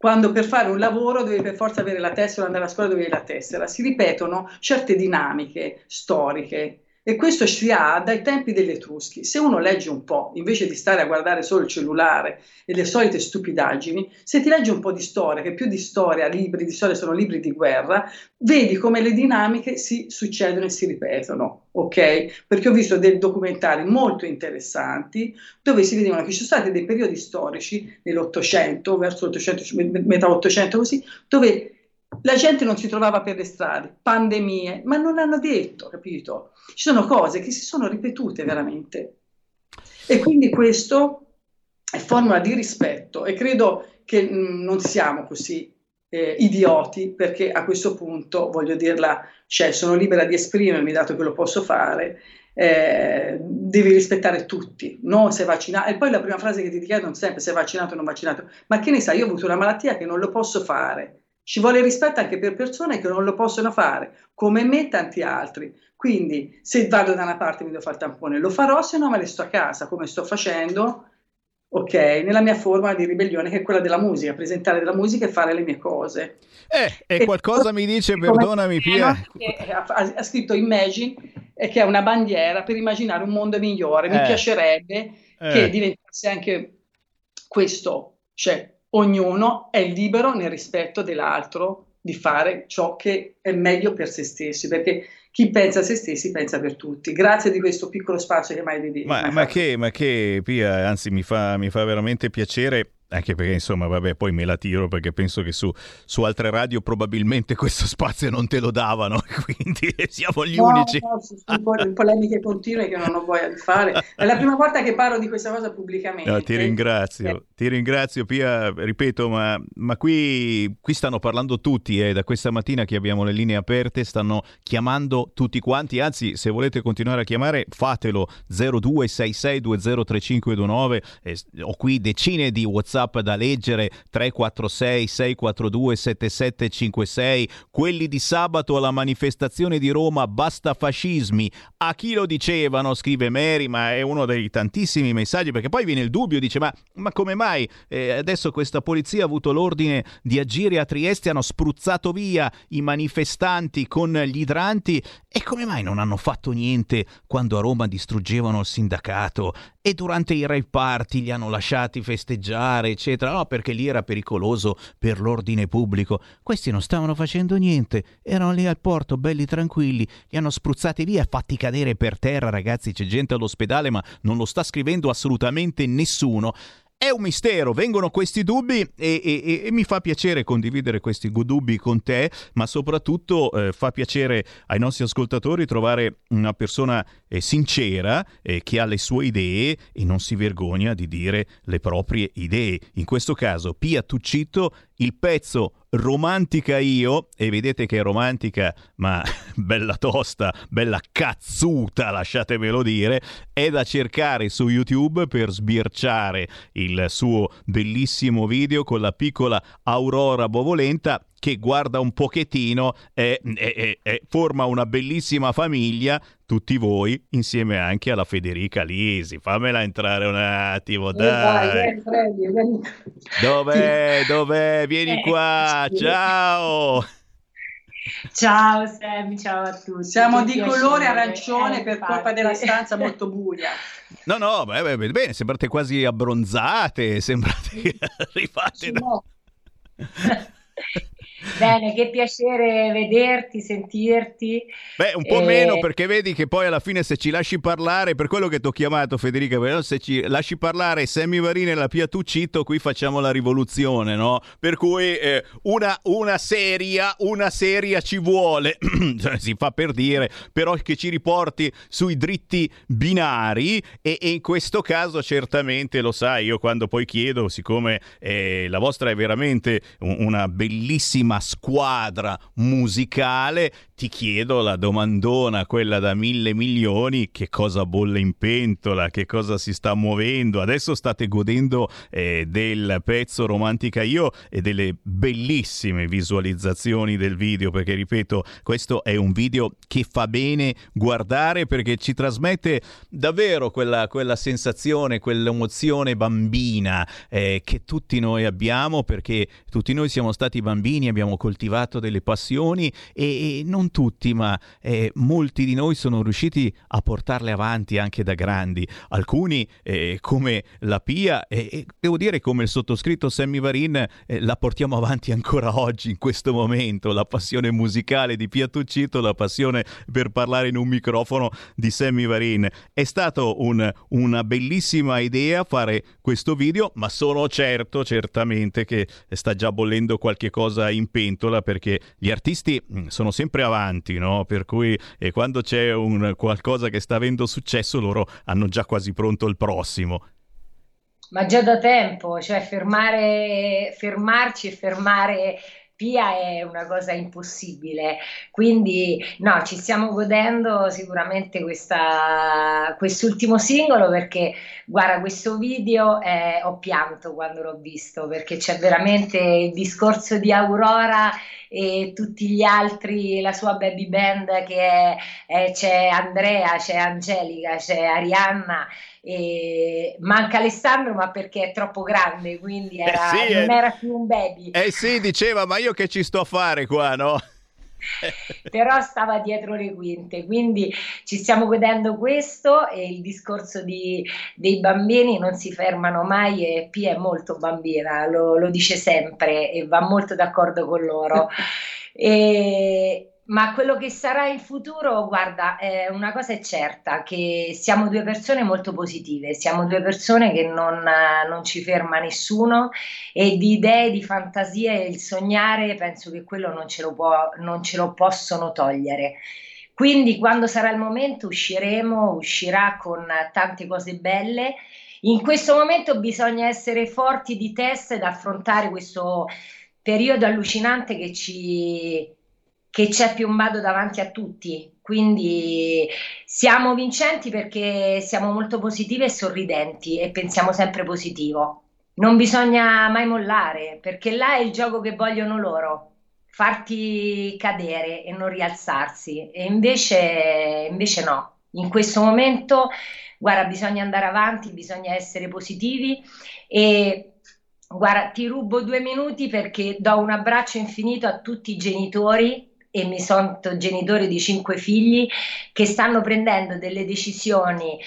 quando per fare un lavoro devi per forza avere la tessera, andare a scuola devi avere la tessera. Si ripetono certe dinamiche storiche e questo si ha dai tempi degli Etruschi. Se uno legge un po', invece di stare a guardare solo il cellulare e le solite stupidaggini, se ti leggi un po' di storia, che più di storia, libri di storia sono libri di guerra, vedi come le dinamiche si succedono e si ripetono, ok? Perché ho visto dei documentari molto interessanti dove si vedevano che ci sono stati dei periodi storici nell'Ottocento, verso l'Ottocento, metà Ottocento così, dove la gente non si trovava per le strade, pandemie, ma non hanno detto, capito? Ci sono cose che si sono ripetute veramente. E quindi questo è formula di rispetto e credo che mm, non siamo così eh, idioti perché a questo punto, voglio dirla, cioè sono libera di esprimermi dato che lo posso fare, eh, devi rispettare tutti, non sei vaccinato. E poi la prima frase che ti chiedono sempre se vaccinato o non vaccinato, ma che ne sai, io ho avuto una malattia che non lo posso fare ci vuole rispetto anche per persone che non lo possono fare, come me e tanti altri. Quindi se vado da una parte mi devo fare il tampone, lo farò, se no me ne sto a casa, come sto facendo, ok, nella mia forma di ribellione che è quella della musica, presentare della musica e fare le mie cose. Eh, e, e qualcosa mi dice, perdonami Pia. Ha, ha, scritto Imagine, eh, che è una bandiera per immaginare un mondo migliore. Mi eh. piacerebbe eh. che diventasse anche questo, cioè ognuno è libero nel rispetto dell'altro di fare ciò che è meglio per se stessi, perché chi pensa a se stessi pensa per tutti. Grazie di questo piccolo spazio che mai dedicato. Ma, ma, che, ma che, Pia, anzi mi fa, mi fa veramente piacere anche perché insomma vabbè poi me la tiro perché penso che su, su, altre radio probabilmente questo spazio non te lo davano quindi siamo gli no, unici. no, sono polemiche continue che non ho voglia di fare. È la prima volta che parlo di questa cosa pubblicamente. No, ti ringrazio eh. ti ringrazio Pia. Ripeto ma, ma qui, qui, stanno parlando tutti eh, da questa mattina che abbiamo le linee aperte stanno chiamando tutti quanti. Anzi se volete continuare a chiamare fatelo. 0266203529 eh, ho qui decine di whatsapp WhatsApp da leggere 346 642 7756, quelli di sabato alla manifestazione di Roma basta fascismi. A chi lo dicevano? Scrive Mary, ma è uno dei tantissimi messaggi perché poi viene il dubbio, dice ma, ma come mai eh, adesso questa polizia ha avuto l'ordine di agire a Trieste, hanno spruzzato via i manifestanti con gli idranti e come mai non hanno fatto niente quando a Roma distruggevano il sindacato e durante i rave party li hanno lasciati festeggiare, eccetera, no, perché lì era pericoloso per l'ordine pubblico. Questi non stavano facendo niente, erano lì al porto, belli tranquilli, li hanno spruzzati via, fatti cadere per terra, ragazzi, c'è gente all'ospedale, ma non lo sta scrivendo assolutamente nessuno. È un mistero, vengono questi dubbi e, e, e, mi fa piacere condividere questi dubbi con te, ma soprattutto eh, fa piacere ai nostri ascoltatori trovare una persona eh, sincera eh, che ha le sue idee e non si vergogna di dire le proprie idee. In questo caso Pia Tuccitto, il pezzo romantica io, e vedete che è romantica, ma bella tosta, bella cazzuta, lasciatemelo dire, è da cercare su YouTube per sbirciare il suo bellissimo video con la piccola Aurora Bovolenta che guarda un pochettino e, e, e, forma una bellissima famiglia tutti voi insieme anche alla Federica Lisi. Fammela entrare un attimo, Eh, vai, dai. vieni, vieni. Dov'è? Dov'è? Vieni qua. Eccoci. Ciao. Ciao Sammy, ciao a tutti. Siamo di piacere. colore arancione Eh, per colpa infatti. della stanza molto buia. No, no, beh, beh, beh, bene, sembrate quasi abbronzate, sembrate arrivate da... Bene, che piacere vederti, sentirti. Beh, un po' Eh, meno perché vedi che poi alla fine se ci lasci parlare, per quello che ti ho chiamato Federica, se ci lasci parlare Sammy Varini e la Pia Tuccito, qui facciamo la rivoluzione, no? Per cui eh, una, una seria, una seria ci vuole, Cioè, si fa per dire, però che ci riporti sui dritti binari e, e in questo caso certamente lo sai, io quando poi chiedo, siccome eh, la vostra è veramente un- una bellissima squadra musicale, ti chiedo la domandona, quella da mille milioni, che cosa bolle in pentola, che cosa si sta muovendo. Adesso state godendo eh, del pezzo Romantica Io e delle bellissime visualizzazioni del video, perché ripeto, questo è un video che fa bene guardare perché ci trasmette davvero quella, quella sensazione, quell'emozione bambina eh, che tutti noi abbiamo, perché tutti noi siamo stati bambini, abbiamo coltivato delle passioni e, e non tutti, ma eh, molti di noi sono riusciti a portarle avanti anche da grandi. Alcuni, eh, come la Pia, e e devo dire come il sottoscritto Sammy Varin, eh, la portiamo avanti ancora oggi, in questo momento. La passione musicale di Pia Tuccito, la passione per parlare in un microfono di Sammy Varin. È stato un- una bellissima idea fare questo video, ma sono certo, certamente, che sta già bollendo qualche cosa in pentola perché gli artisti mh, sono sempre avanti, no? Per cui eh, quando c'è un qualcosa che sta avendo successo, loro hanno già quasi pronto il prossimo. Ma già da tempo, cioè fermare, fermarci e fermare Pia è una cosa impossibile. Quindi no, ci stiamo godendo sicuramente questa, quest'ultimo singolo perché guarda, questo video eh, ho pianto quando l'ho visto perché c'è veramente il discorso di Aurora e tutti gli altri, la sua baby band che è, è- c'è Andrea, c'è Angelica, c'è Arianna. E manca Alessandro, ma perché è troppo grande, quindi era, sì, non eh. era più un baby. Eh sì, diceva, ma io che ci sto a fare qua, no? però stava dietro le quinte, quindi ci stiamo godendo questo e il discorso di- dei bambini non si fermano mai e Pia è molto bambina, lo, lo dice sempre e va molto d'accordo con loro. E- ma quello che sarà in futuro, guarda, è una cosa è certa, che siamo due persone molto positive, siamo due persone che non, eh, non ci ferma nessuno e di idee, di fantasie, il sognare, penso che quello non ce lo può- non ce lo possono togliere. Quindi quando sarà il momento usciremo, uscirà con tante cose belle. In questo momento bisogna essere forti di testa ed affrontare questo periodo allucinante che ci che c'è piombato davanti a tutti. Quindi siamo vincenti perché siamo molto positivi e sorridenti e pensiamo sempre positivo. Non bisogna mai mollare perché là è il gioco che vogliono loro, farti cadere e non rialzarsi. E invece, invece no. In questo momento, guarda, bisogna andare avanti, bisogna essere positivi e Guarda, ti rubo due minuti perché do un abbraccio infinito a tutti i genitori e mi sento genitore di cinque figli che stanno prendendo delle decisioni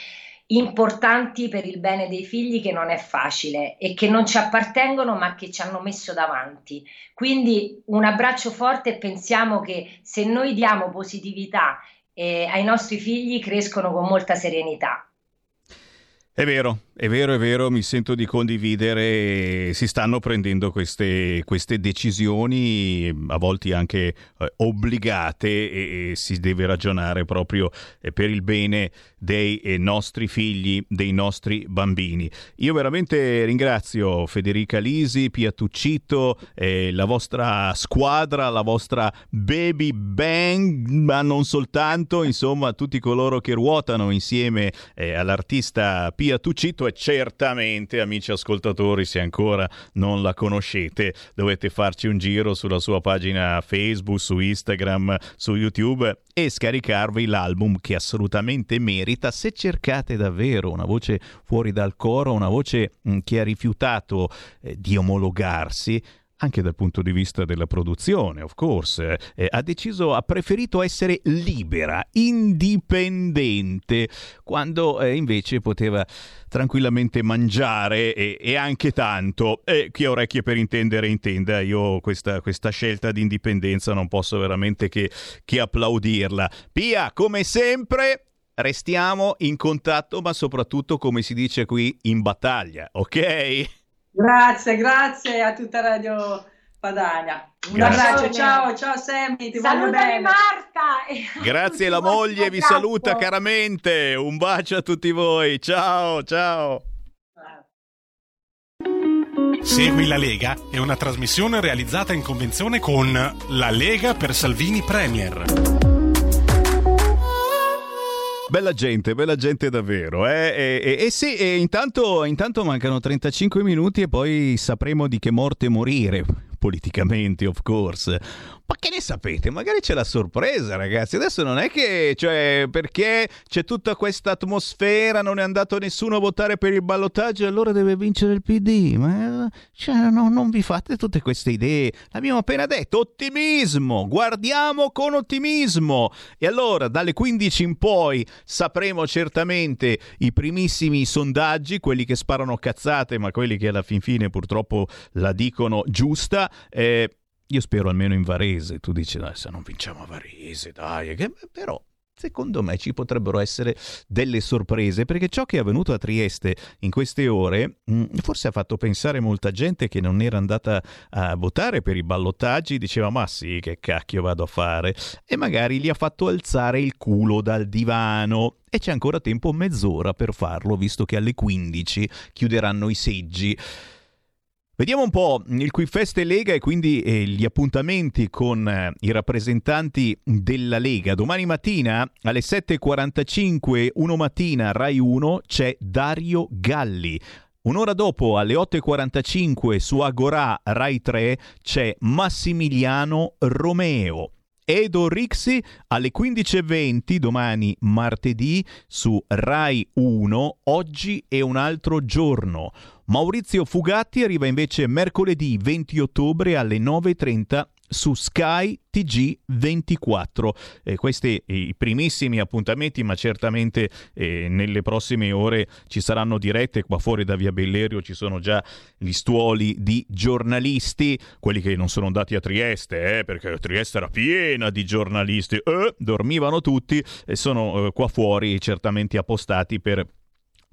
importanti per il bene dei figli che non è facile e che non ci appartengono ma che ci hanno messo davanti. Quindi un abbraccio forte e pensiamo che se noi diamo positività eh, ai nostri figli crescono con molta serenità. È vero, è vero, è vero, mi sento di condividere, si stanno prendendo queste, queste decisioni, a volte anche eh, obbligate, e, e si deve ragionare proprio eh, per il bene dei eh, nostri figli, dei nostri bambini. Io veramente ringrazio Federica Lisi, Pia Tuccito, eh, la vostra squadra, la vostra baby band, ma non soltanto, insomma tutti coloro che ruotano insieme eh, all'artista Pia Pia Tuccito e certamente, amici ascoltatori, se ancora non la conoscete, dovete farci un giro sulla sua pagina Facebook, su Instagram, su YouTube e scaricarvi l'album che assolutamente merita se cercate davvero una voce fuori dal coro, una voce che ha rifiutato eh, di omologarsi anche dal punto di vista della produzione, of course, eh, ha deciso, ha preferito essere libera, indipendente, quando eh, invece poteva tranquillamente mangiare e, e anche tanto. E chi ha orecchie per intendere intenda, io questa, questa scelta di indipendenza non posso veramente che, che applaudirla. Pia, come sempre, restiamo in contatto, ma soprattutto, come si dice qui, in battaglia, ok? Grazie, grazie a tutta Radio Padania. Un Grazie. abbraccio, ciao, ciao Sammy, ti voglio Salutami bene. Marta! Grazie, la moglie vi saluta caramente. Un bacio a tutti voi. Ciao, ciao. Segui la Lega è una trasmissione realizzata in convenzione con La Lega per Salvini Premier. Bella gente, bella gente davvero. Eh? E, e- e sì, e intanto, intanto mancano 35 minuti e poi sapremo di che morte morire. Politicamente, of course. Ma che ne sapete? Magari c'è la sorpresa, ragazzi. Adesso non è che, cioè, perché c'è tutta questa atmosfera, non è andato nessuno a votare per il ballottaggio allora deve vincere il PD. Ma cioè, no, non vi fate tutte queste idee. L'abbiamo appena detto, ottimismo. Guardiamo con ottimismo. E allora, dalle 15 in poi sapremo certamente i primissimi sondaggi, quelli che sparano cazzate, ma quelli che alla fin fine purtroppo la dicono giusta. Eh, io spero almeno in Varese. Tu dici, dai, se non vinciamo a Varese, dai, che- però. Secondo me ci potrebbero essere delle sorprese perché ciò che è avvenuto a Trieste in queste ore mh, forse ha fatto pensare molta gente che non era andata a votare per i ballottaggi, diceva ma sì che cacchio vado a fare e magari gli ha fatto alzare il culo dal divano e c'è ancora tempo mezz'ora per farlo visto che alle 15 chiuderanno i seggi. Vediamo un po' il Qui Feste Lega e quindi eh, gli appuntamenti con eh, i rappresentanti della Lega. Domani mattina alle 7.45, uno mattina, Rai 1, c'è Dario Galli. Un'ora dopo, alle 8.45, su Agorà Rai 3, c'è Massimiliano Romeo. Edo Rixi alle 15.20 domani martedì su Rai 1, oggi è un altro giorno. Maurizio Fugatti arriva invece mercoledì 20 ottobre alle 9.30 su Sky TG24. Eh, questi i primissimi appuntamenti, ma certamente eh, nelle prossime ore ci saranno dirette. Qua fuori da Via Bellerio ci sono già gli stuoli di giornalisti, quelli che non sono andati a Trieste, eh, perché Trieste era piena di giornalisti, eh, dormivano tutti e sono eh, qua fuori certamente appostati per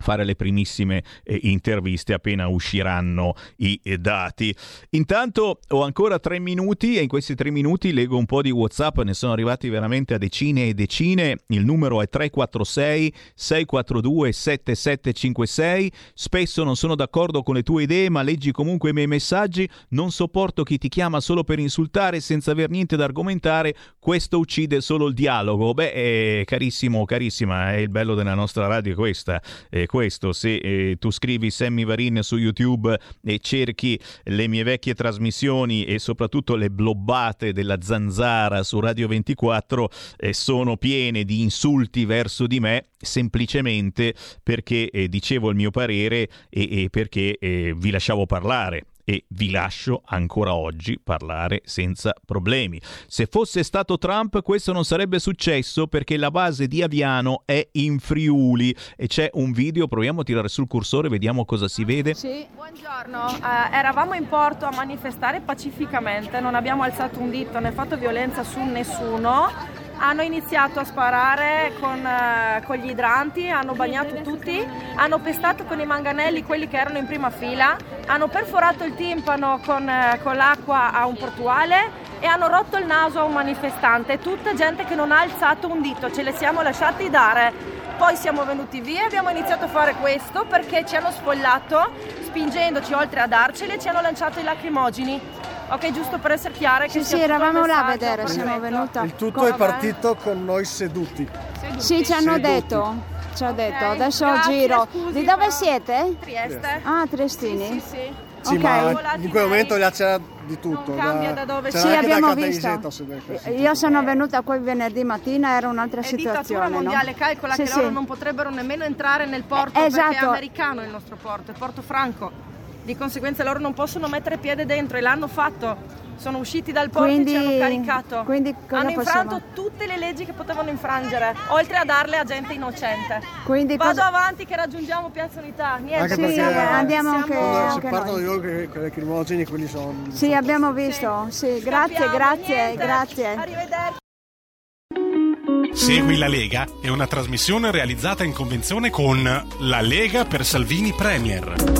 fare le primissime eh, interviste appena usciranno i eh, dati. Intanto ho ancora tre minuti e in questi tre minuti leggo un po' di WhatsApp, ne sono arrivati veramente a decine e decine. Il numero è 346 642 7756. Spesso non sono d'accordo con le tue idee, ma leggi comunque i miei messaggi. Non sopporto chi ti chiama solo per insultare senza aver niente da argomentare. Questo uccide solo il dialogo. Beh, eh, carissimo, carissima, è il bello della nostra radio questa. Eh, questo, se eh, tu scrivi Sammy Varin su YouTube e cerchi le mie vecchie trasmissioni e soprattutto le blobbate della zanzara su Radio 24 eh, sono piene di insulti verso di me semplicemente perché eh, dicevo il mio parere e, e perché eh, vi lasciavo parlare e vi lascio ancora oggi parlare senza problemi. Se fosse stato Trump questo non sarebbe successo perché la base di Aviano è in Friuli e c'è un video, proviamo a tirare sul cursore, vediamo cosa si vede. Sì, buongiorno. Eh, eravamo in porto a manifestare pacificamente, non abbiamo alzato un dito né fatto violenza su nessuno. Hanno iniziato a sparare con, eh, con gli idranti, hanno bagnato tutti, hanno pestato con i manganelli quelli che erano in prima fila, hanno perforato il timpano con, eh, con l'acqua a un portuale e hanno rotto il naso a un manifestante. Tutta gente che non ha alzato un dito, ce le siamo lasciati dare. Poi siamo venuti via e abbiamo iniziato a fare questo perché ci hanno spogliato, spingendoci oltre a darcele, ci hanno lanciato i lacrimogeni. Ok, giusto per essere chiare che Sì, sì, eravamo là a vedere, siamo venuta. Il tutto Come è partito con noi seduti. Sì, ci hanno Seduti. detto, ci ha detto. Ok, Adesso grazie, giro. scusi, Di dove però- siete? Trieste. Ah, Triestini. Sì, sì, sì. Sì, ok. ma in quel momento là c'era di tutto. cambia da dove c'era Sì, abbiamo da visto. Io sono venuta qui venerdì mattina, era un'altra È dittatura situazione. no? mondiale, calcola Sì, che sì. loro non potrebbero nemmeno entrare nel porto Eh, perché è esatto. americano il nostro porto, è Porto Franco. Di conseguenza loro non possono mettere piede dentro e l'hanno fatto. Sono usciti dal porto Quindi- e ci hanno caricato. quindi cosa hanno infranto possiamo- tutte le leggi che potevano infrangere, oltre a darle a gente innocente. Quindi Vado cosa- avanti che raggiungiamo Piazza Unità. Niente, Anche Sì, perché andiamo siamo- anche- si anche partono noi. di loro che, che, crimogeni, quelli sono. Sì, abbiamo visto. Sì, grazie, Scappiamo, grazie, niente. grazie. Arrivederci. Segui la Lega è una trasmissione realizzata in convenzione con La Lega per Salvini Premier.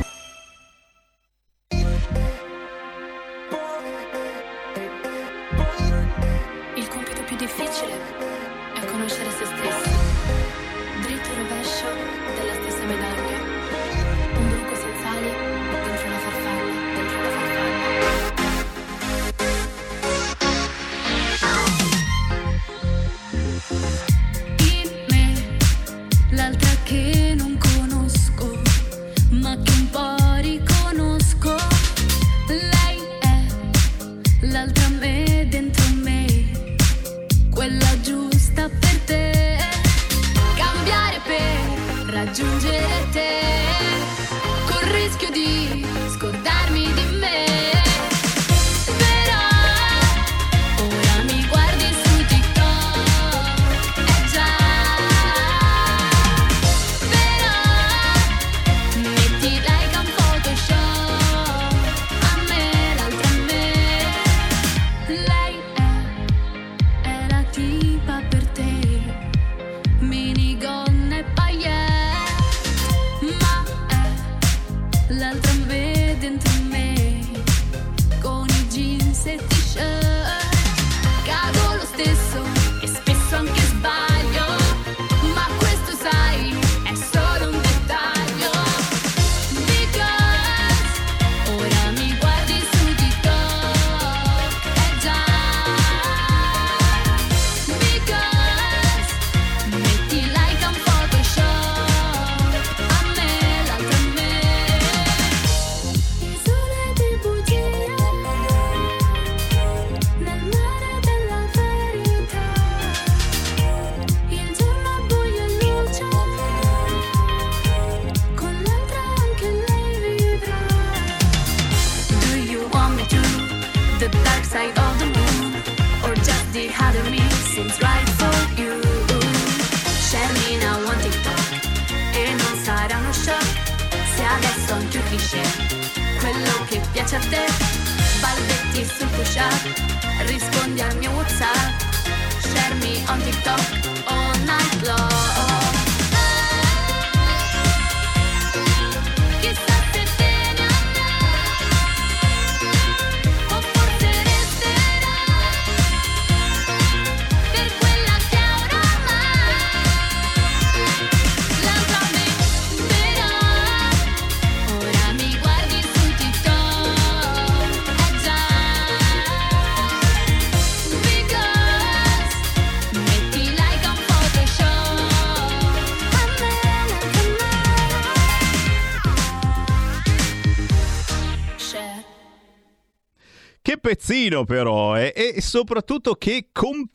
Pezzino però, eh? e soprattutto che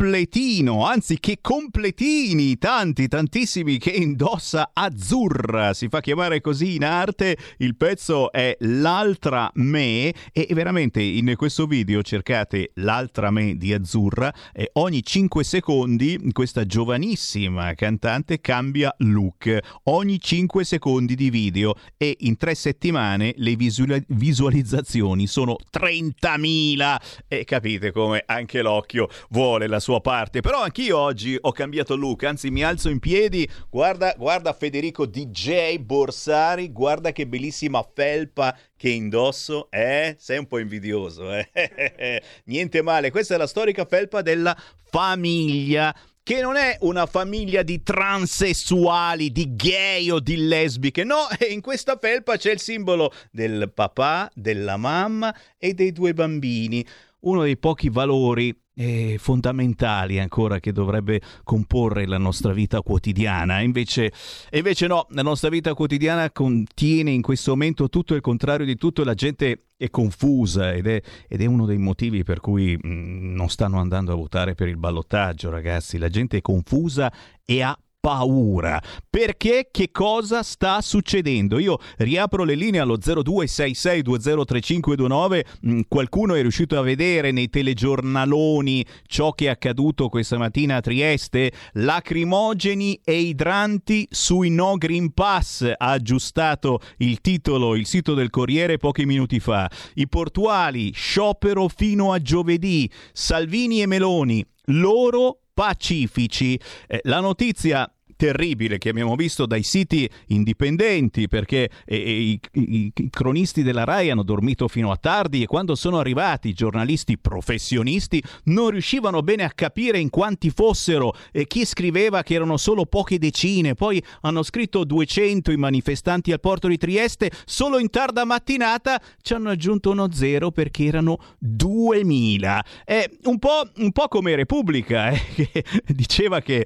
completino, anzi che completini, tanti, tantissimi che indossa azzurra, si fa chiamare così in arte, il pezzo è L'altra me e veramente in questo video cercate L'altra me di azzurra e ogni 5 secondi questa giovanissima cantante cambia look, ogni 5 secondi di video e in tre settimane le visual- visualizzazioni sono 30.000 e capite come anche l'occhio vuole la sua parte. Però anch'io oggi ho cambiato look, anzi mi alzo in piedi, guarda, guarda Federico DJ Borsari, guarda che bellissima felpa che indosso, eh? Sei un po' invidioso, eh? Niente male, questa è la storica felpa della famiglia che non è una famiglia di transessuali, di gay o di lesbiche, no, in questa felpa c'è il simbolo del papà, della mamma e dei due bambini, uno dei pochi valori eh, fondamentali ancora che dovrebbe comporre la nostra vita quotidiana. Invece, invece no, la nostra vita quotidiana contiene in questo momento tutto il contrario di tutto e la gente è confusa ed è, ed è uno dei motivi per cui mh, non stanno andando a votare per il ballottaggio, ragazzi. La gente è confusa e ha paura. Perché che cosa sta succedendo? Io riapro le linee allo 0266203529. Mm, Qualcuno è riuscito a vedere nei telegiornaloni ciò che è accaduto questa mattina a Trieste? Lacrimogeni e idranti sui no Green Pass. Ha aggiustato il titolo, il sito del Corriere pochi minuti fa. I portuali, sciopero fino a giovedì. Salvini e Meloni, loro pacifici. Eh, la notizia terribile che abbiamo visto dai siti indipendenti perché eh, i, i, i, cronisti della RAI hanno dormito fino a tardi e quando sono arrivati i giornalisti professionisti non riuscivano bene a capire in quanti fossero e chi scriveva che erano solo poche decine. Poi hanno scritto 200 i manifestanti al porto di Trieste solo in tarda mattinata ci hanno aggiunto uno zero perché erano 2000 è un po', un po come Repubblica eh, che diceva che,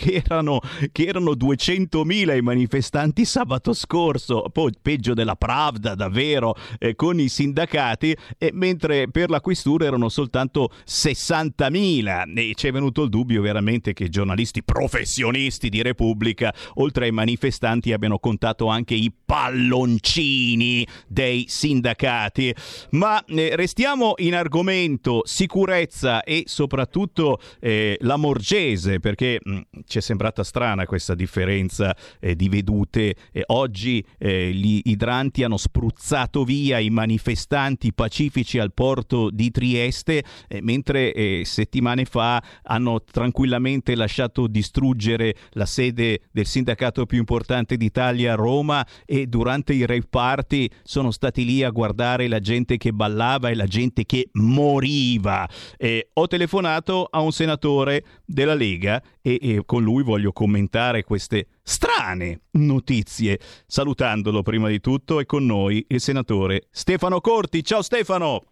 che erano che erano 200.000 i manifestanti sabato scorso, poi peggio della Pravda davvero, eh, con i sindacati, eh, mentre per la questura erano soltanto 60.000 e ci è venuto il dubbio veramente che giornalisti professionisti di Repubblica, oltre ai manifestanti, abbiano contato anche i palloncini dei sindacati. Ma eh, restiamo in argomento sicurezza e soprattutto eh, la Morgese, perché mh, ci è sembrata strana questa differenza eh, di vedute. Eh, oggi eh, gli idranti hanno spruzzato via i manifestanti pacifici al porto di Trieste, eh, mentre eh, settimane fa hanno tranquillamente lasciato distruggere la sede del sindacato più importante d'Italia a Roma e durante i rave party sono stati lì a guardare la gente che ballava e la gente che moriva. ho telefonato a un senatore della Lega e, e con lui voglio commentare queste strane notizie. Salutandolo prima di tutto è con noi il senatore Stefano Corti. Ciao Stefano!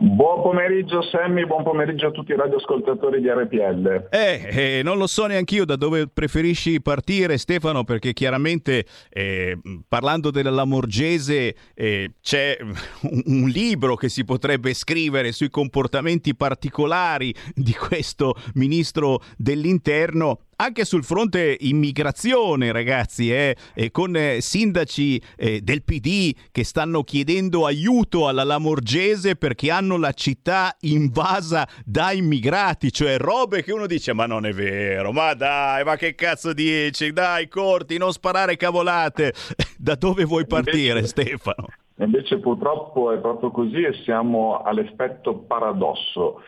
Buon pomeriggio Sammy, buon pomeriggio a tutti i radioascoltatori di RPL. Eh, eh, non lo so neanche io da dove preferisci partire Stefano perché chiaramente eh, parlando della Lamorgese eh, c'è un, un, libro che si potrebbe scrivere sui comportamenti particolari di questo ministro dell'interno anche sul fronte immigrazione, ragazzi, eh, eh, con eh, sindaci eh, del PD che stanno chiedendo aiuto alla Lamorgese perché hanno la città invasa da immigrati, cioè robe che uno dice ma non è vero, ma dai, ma che cazzo dici? Dai, corti, non sparare cavolate. Da dove vuoi partire, invece, Stefano? Invece purtroppo è proprio così e siamo all'effetto paradosso.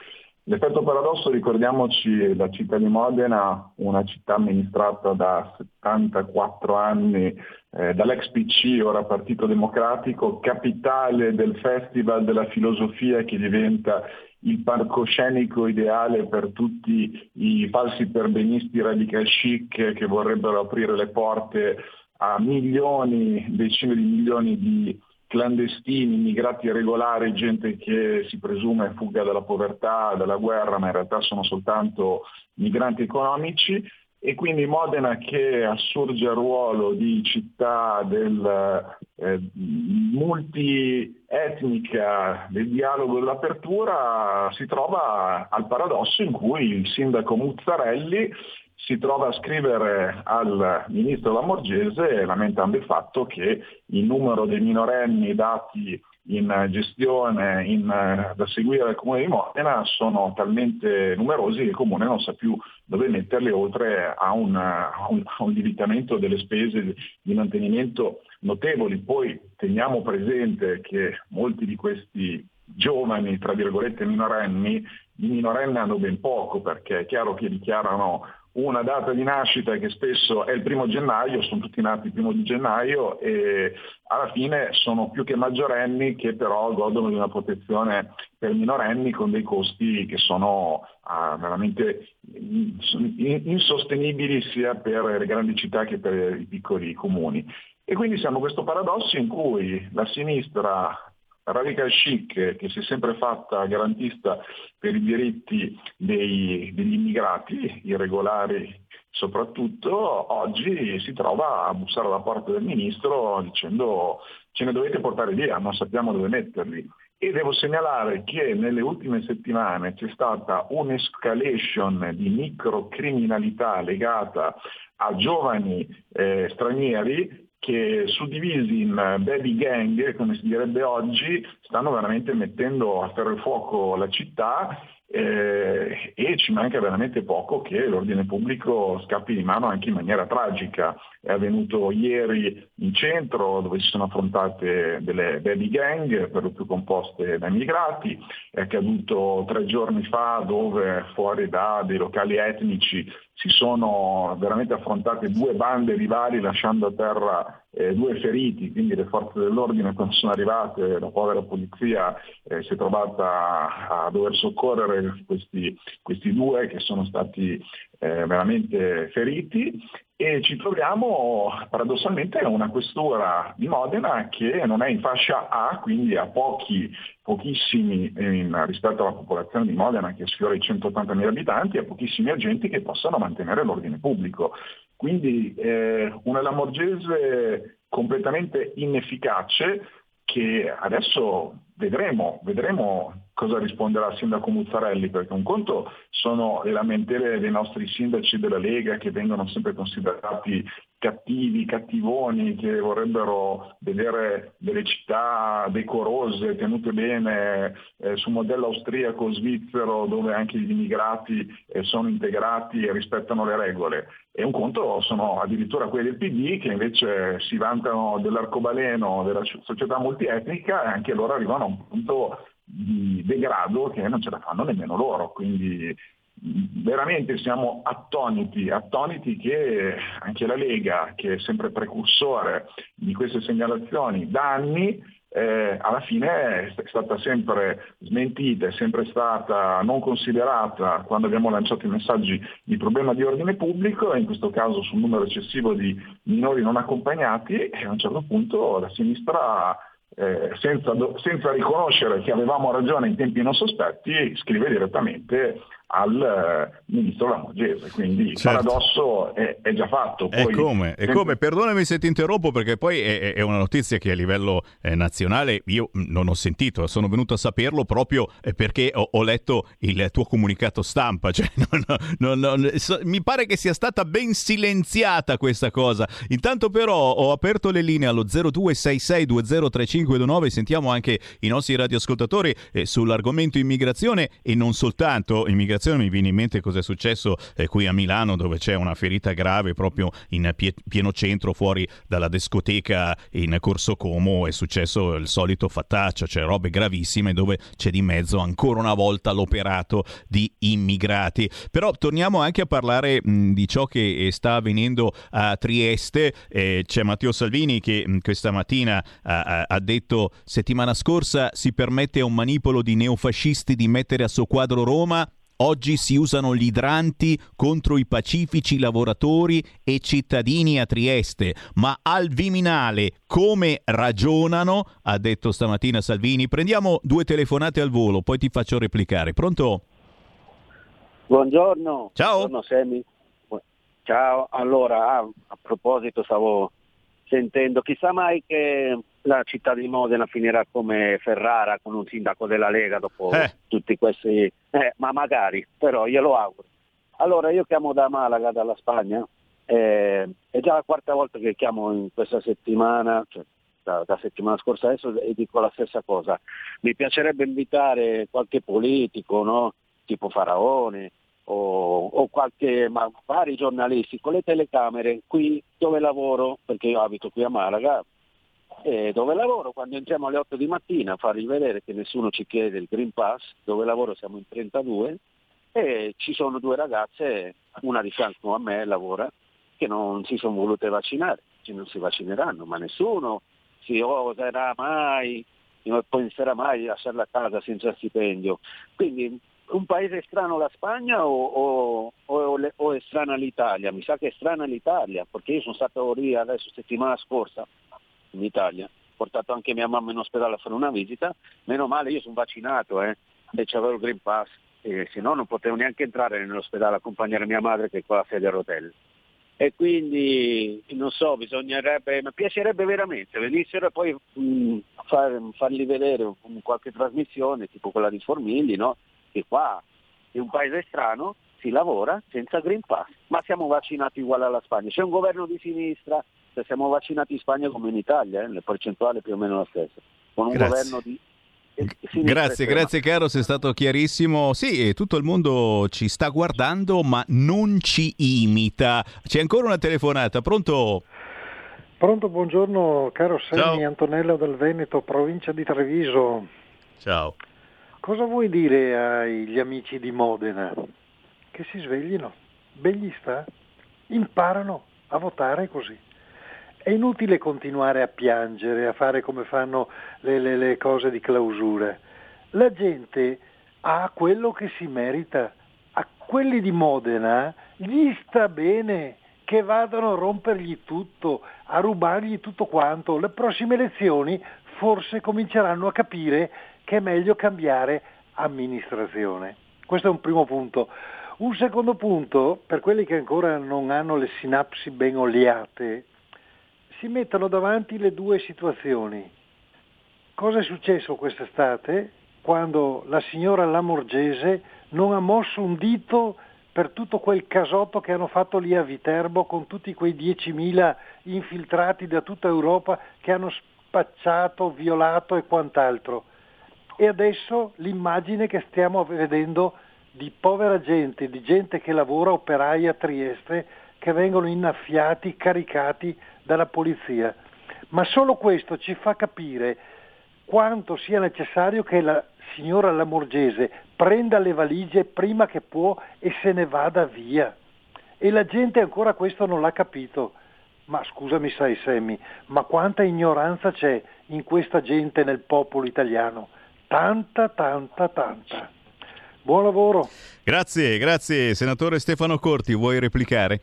L'effetto paradosso, ricordiamoci, la città di Modena, una città amministrata da 74 anni eh, dall'ex PC, ora Partito Democratico, capitale del Festival della Filosofia che diventa il palcoscenico ideale per tutti i falsi perbenisti radical chic che vorrebbero aprire le porte a milioni, decine di milioni di clandestini, immigrati irregolari, gente che si presume fuga dalla povertà, dalla guerra, ma in realtà sono soltanto migranti economici. E quindi Modena che assurge al ruolo di città del eh, multietnica del dialogo e dell'apertura si trova al paradosso in cui il sindaco Muzzarelli si trova a scrivere al ministro Lamorgese lamentando il fatto che il numero dei minorenni dati in gestione in, da seguire al Comune di Modena sono talmente numerosi che il Comune non sa più dove metterli oltre a un, a un, un limitamento delle spese di mantenimento notevoli. Poi teniamo presente che molti di questi giovani, tra virgolette minorenni, di minorenni hanno ben poco perché è chiaro che dichiarano una data di nascita che spesso è il primo gennaio, sono tutti nati il primo di gennaio e alla fine sono più che maggiorenni che però godono di una protezione per minorenni con dei costi che sono ah, veramente insostenibili sia per le grandi città che per i piccoli comuni. E quindi siamo a questo paradosso in cui la sinistra radical chic che si è sempre fatta garantista per i diritti dei, degli immigrati irregolari soprattutto, oggi si trova a bussare alla porta del ministro dicendo ce ne dovete portare via, non sappiamo dove metterli. E devo segnalare che nelle ultime settimane c'è stata un'escalation di microcriminalità legata a giovani eh, stranieri che suddivisi in baby gang, come si direbbe oggi, stanno veramente mettendo a ferro e fuoco la città eh, e ci manca veramente poco che l'ordine pubblico scappi di mano anche in maniera tragica. È avvenuto ieri in centro dove si sono affrontate delle baby gang per lo più composte da immigrati, è accaduto tre giorni fa dove fuori da dei locali etnici si sono veramente affrontate due bande rivali lasciando a terra eh, due feriti, quindi le forze dell'ordine quando sono arrivate, la povera polizia eh, si è trovata a dover soccorrere questi, questi due che sono stati eh, veramente feriti e ci troviamo paradossalmente a una questura di Modena che non è in fascia A, quindi ha pochi, pochissimi in, rispetto alla popolazione di Modena che sfiora i 180.000 abitanti, ha pochissimi agenti che possano mantenere l'ordine pubblico. Quindi eh, una Lamorgese completamente inefficace che adesso vedremo, vedremo cosa risponderà il sindaco Muzzarelli, perché un conto sono le lamentele dei nostri sindaci della Lega che vengono sempre considerati cattivi, cattivoni, che vorrebbero vedere delle città decorose, tenute bene, eh, su modello austriaco, svizzero, dove anche gli immigrati eh, sono integrati e rispettano le regole. E un conto sono addirittura quelli del PD che invece si vantano dell'arcobaleno della società multietnica e anche loro arrivano a un punto di degrado che non ce la fanno nemmeno loro. Quindi veramente siamo attoniti, attoniti che anche la Lega, che è sempre precursore di queste segnalazioni da anni, eh, alla fine è stata sempre smentita, è sempre stata non considerata quando abbiamo lanciato i messaggi di problema di ordine pubblico in questo caso sul numero eccessivo di minori non accompagnati e a un certo punto la sinistra eh, senza, senza, riconoscere che avevamo ragione in tempi non sospetti, scrive direttamente al eh, ministro Lamorgese, quindi certo. il paradosso è, è, già fatto. Poi, e come? E come? Perdonami se ti interrompo perché poi è, è una notizia che a livello eh, nazionale io non ho sentito, sono venuto a saperlo proprio eh, perché ho, ho letto il tuo comunicato stampa, cioè, non, non, non, so, mi pare che sia stata ben silenziata questa cosa. Intanto però ho aperto le linee allo 0266203529, sentiamo anche i nostri radioascoltatori eh, sull'argomento immigrazione e non soltanto immigrazione mi viene in mente cosa è successo eh, qui a Milano dove c'è una ferita grave proprio in pie- pieno centro fuori dalla discoteca in Corso Como è successo il solito fattaccio, cioè robe gravissime dove c'è di mezzo ancora una volta l'operato di immigrati. Però torniamo anche a parlare mh, di ciò che sta avvenendo a Trieste. Eh, c'è Matteo Salvini che mh, questa mattina ha, ha detto settimana scorsa si permette a un manipolo di neofascisti di mettere a suo quadro Roma Oggi si usano gli idranti contro i pacifici lavoratori e cittadini a Trieste, ma al Viminale come ragionano? Ha detto stamattina Salvini. Prendiamo due telefonate al volo, poi ti faccio replicare. Pronto? Buongiorno. Ciao. Buongiorno Semi. Ciao. Allora, ah, a proposito stavo sentendo, chissà mai che la città di Modena finirà come Ferrara con un sindaco della Lega dopo Eh. tutti questi, eh, ma magari, però glielo auguro. Allora io chiamo da Malaga, dalla Spagna, eh, è già la quarta volta che chiamo in questa settimana, cioè da, da settimana scorsa adesso e dico la stessa cosa. Mi piacerebbe invitare qualche politico, no? tipo Faraone o, o qualche, ma vari giornalisti con le telecamere qui dove lavoro, perché io abito qui a Malaga, e dove lavoro quando entriamo alle 8 di mattina a fargli vedere che nessuno ci chiede il Green Pass, dove lavoro siamo in 32 e ci sono due ragazze, una di fianco a me lavora, che non si sono volute vaccinare, che non si vaccineranno, ma nessuno si oserà mai, non penserà mai di lasciarla a casa senza stipendio. Quindi un paese strano la Spagna o, o- o- o è strana l'Italia? Mi sa che è strana l'Italia, perché io sono stato lì adesso settimana scorsa in Italia, ho portato anche mia mamma in ospedale a fare una visita, meno male io sono vaccinato eh, e c'avevo il Green Pass, e se no non potevo neanche entrare nell'ospedale a accompagnare mia madre che è con la sedia a rotelle. E quindi non so, bisognerebbe, mi piacerebbe veramente venissero e poi mh, far- farli vedere con qualche trasmissione, tipo quella di Formigli, no? Che qua in un paese strano si lavora senza Green Pass, ma siamo vaccinati uguale alla Spagna. C'è un governo di sinistra, se siamo vaccinati in Spagna come in Italia, eh, la percentuale è più o meno la stessa, con un Grazie. governo di sinistra Grazie, grazie caro, sei stato chiarissimo. Sì, e tutto il mondo ci sta guardando, ma non ci imita. C'è ancora una telefonata, pronto? Pronto, buongiorno caro Sammy Ciao. Antonello del Veneto, provincia di Treviso. Ciao. Cosa vuoi dire agli amici di Modena? Che si sveglino, ben gli sta, imparano a votare così. È inutile continuare a piangere, a fare come fanno le, le- le cose di clausura. La gente ha quello che si merita. A quelli di Modena gli sta bene che vadano a rompergli tutto, a rubargli tutto quanto. Le prossime elezioni forse cominceranno a capire che è meglio cambiare amministrazione. Questo è un primo punto. Un secondo punto, per quelli che ancora non hanno le sinapsi ben oliate, si mettono davanti le due situazioni. Cosa è successo quest'estate quando la signora Lamorgese non ha mosso un dito per tutto quel casotto che hanno fatto lì a Viterbo con tutti quei 10.000 infiltrati da tutta Europa che hanno spacciato, violato e quant'altro. E adesso l'immagine che stiamo vedendo di povera gente, di gente che lavora, operai a Trieste, che vengono innaffiati, caricati dalla polizia. Ma solo questo ci fa capire quanto sia necessario che la signora Lamorgese prenda le valigie prima che può e se ne vada via. E la gente ancora questo non l'ha capito. Ma scusami sai Semmi, ma quanta ignoranza c'è in questa gente nel popolo italiano? Tanta, tanta, tanta. Buon lavoro. Grazie, grazie. Senatore Stefano Corti, vuoi replicare?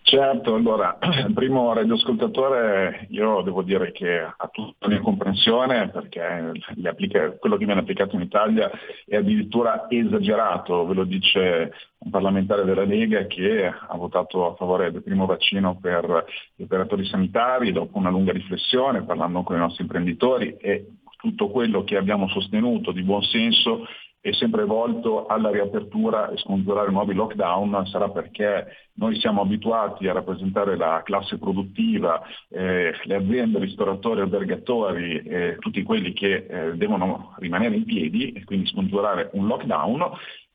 Certo, allora, primo radioascoltatore, io devo dire che ha tutta la mia comprensione perché le applica- quello che viene applicato in Italia è addirittura esagerato, ve lo dice un parlamentare della Lega che ha votato a favore del primo vaccino per gli operatori sanitari dopo una lunga riflessione, parlando con i nostri imprenditori e tutto quello che abbiamo sostenuto di buon senso è sempre volto alla riapertura e scongiurare nuovi lockdown sarà perché noi siamo abituati a rappresentare la classe produttiva, eh, le aziende, ristoratori, albergatori, eh, tutti quelli che eh, devono rimanere in piedi e quindi scongiurare un lockdown.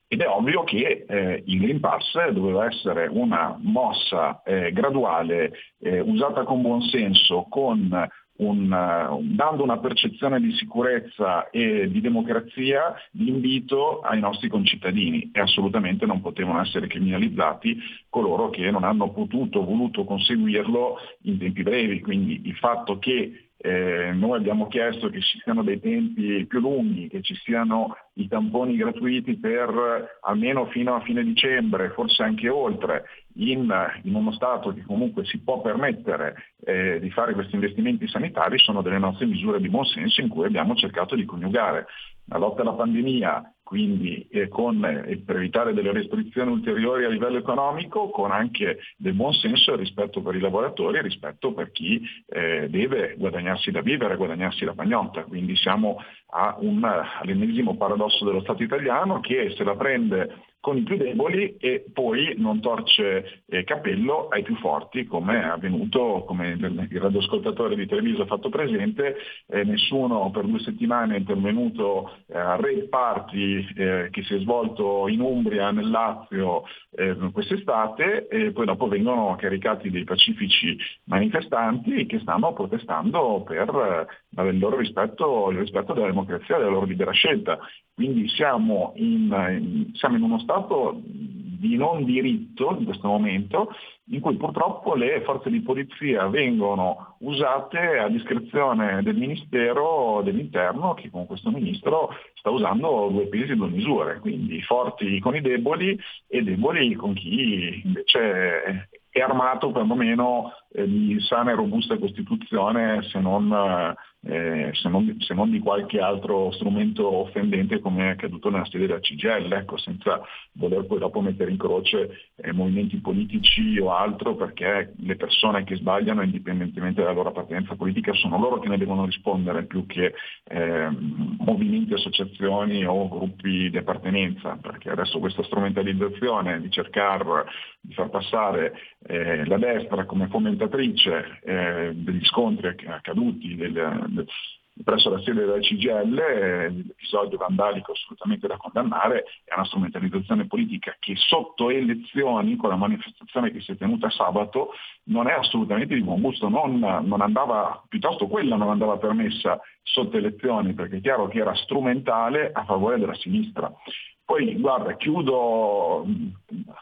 Ed è ovvio che eh, il Green Pass doveva essere una mossa eh, graduale, eh, usata con buon senso, con un, uh, dando una percezione di sicurezza e di democrazia di invito ai nostri concittadini e assolutamente non potevano essere criminalizzati coloro che non hanno potuto o voluto conseguirlo in tempi brevi. Quindi il fatto che eh, noi abbiamo chiesto che ci siano dei tempi più lunghi, che ci siano i tamponi gratuiti per almeno fino a fine dicembre, forse anche oltre, in, in uno Stato che comunque si può permettere eh, di fare questi investimenti sanitari, sono delle nostre misure di buon senso in cui abbiamo cercato di coniugare la lotta alla pandemia quindi eh, con, eh, per evitare delle restrizioni ulteriori a livello economico, con anche del buon senso e rispetto per i lavoratori e rispetto per chi eh, deve guadagnarsi da vivere, guadagnarsi la pagnotta. Quindi siamo a un, all'ennesimo paradosso dello Stato italiano che se la prende con i più deboli e poi non torce eh, capello ai più forti, come è avvenuto, come il radioascoltatore di Treviso ha fatto presente, eh, nessuno per due settimane è intervenuto eh, al Raid Party eh, che si è svolto in Umbria, nel Lazio eh, quest'estate e poi dopo vengono caricati dei pacifici manifestanti che stanno protestando per eh, il loro rispetto, il rispetto della democrazia e della loro libera scelta. Quindi siamo in, siamo in uno stato di non diritto in questo momento in cui purtroppo le forze di polizia vengono usate a discrezione del Ministero dell'Interno che con questo Ministro sta usando due pesi e due misure, quindi forti con i deboli e deboli con chi invece è armato perlomeno eh, di sana e robusta Costituzione se non eh, se, non, se, non, di qualche altro strumento offendente come è accaduto nella sede della CGL, ecco, senza voler poi dopo mettere in croce eh, movimenti politici o altro, perché le persone che sbagliano, indipendentemente dalla loro appartenenza politica, sono loro che ne devono rispondere più che eh, movimenti, associazioni o gruppi di appartenenza, perché adesso questa strumentalizzazione di cercare di far passare eh, la destra come fomentatrice eh, degli scontri accaduti, del, presso la sede della CGL, l'episodio vandalico assolutamente da condannare, è una strumentalizzazione politica che sotto elezioni, con la manifestazione che si è tenuta sabato, non è assolutamente di buon gusto, non, non andava, piuttosto quella non andava permessa sotto elezioni, perché è chiaro che era strumentale a favore della sinistra. Poi guarda, chiudo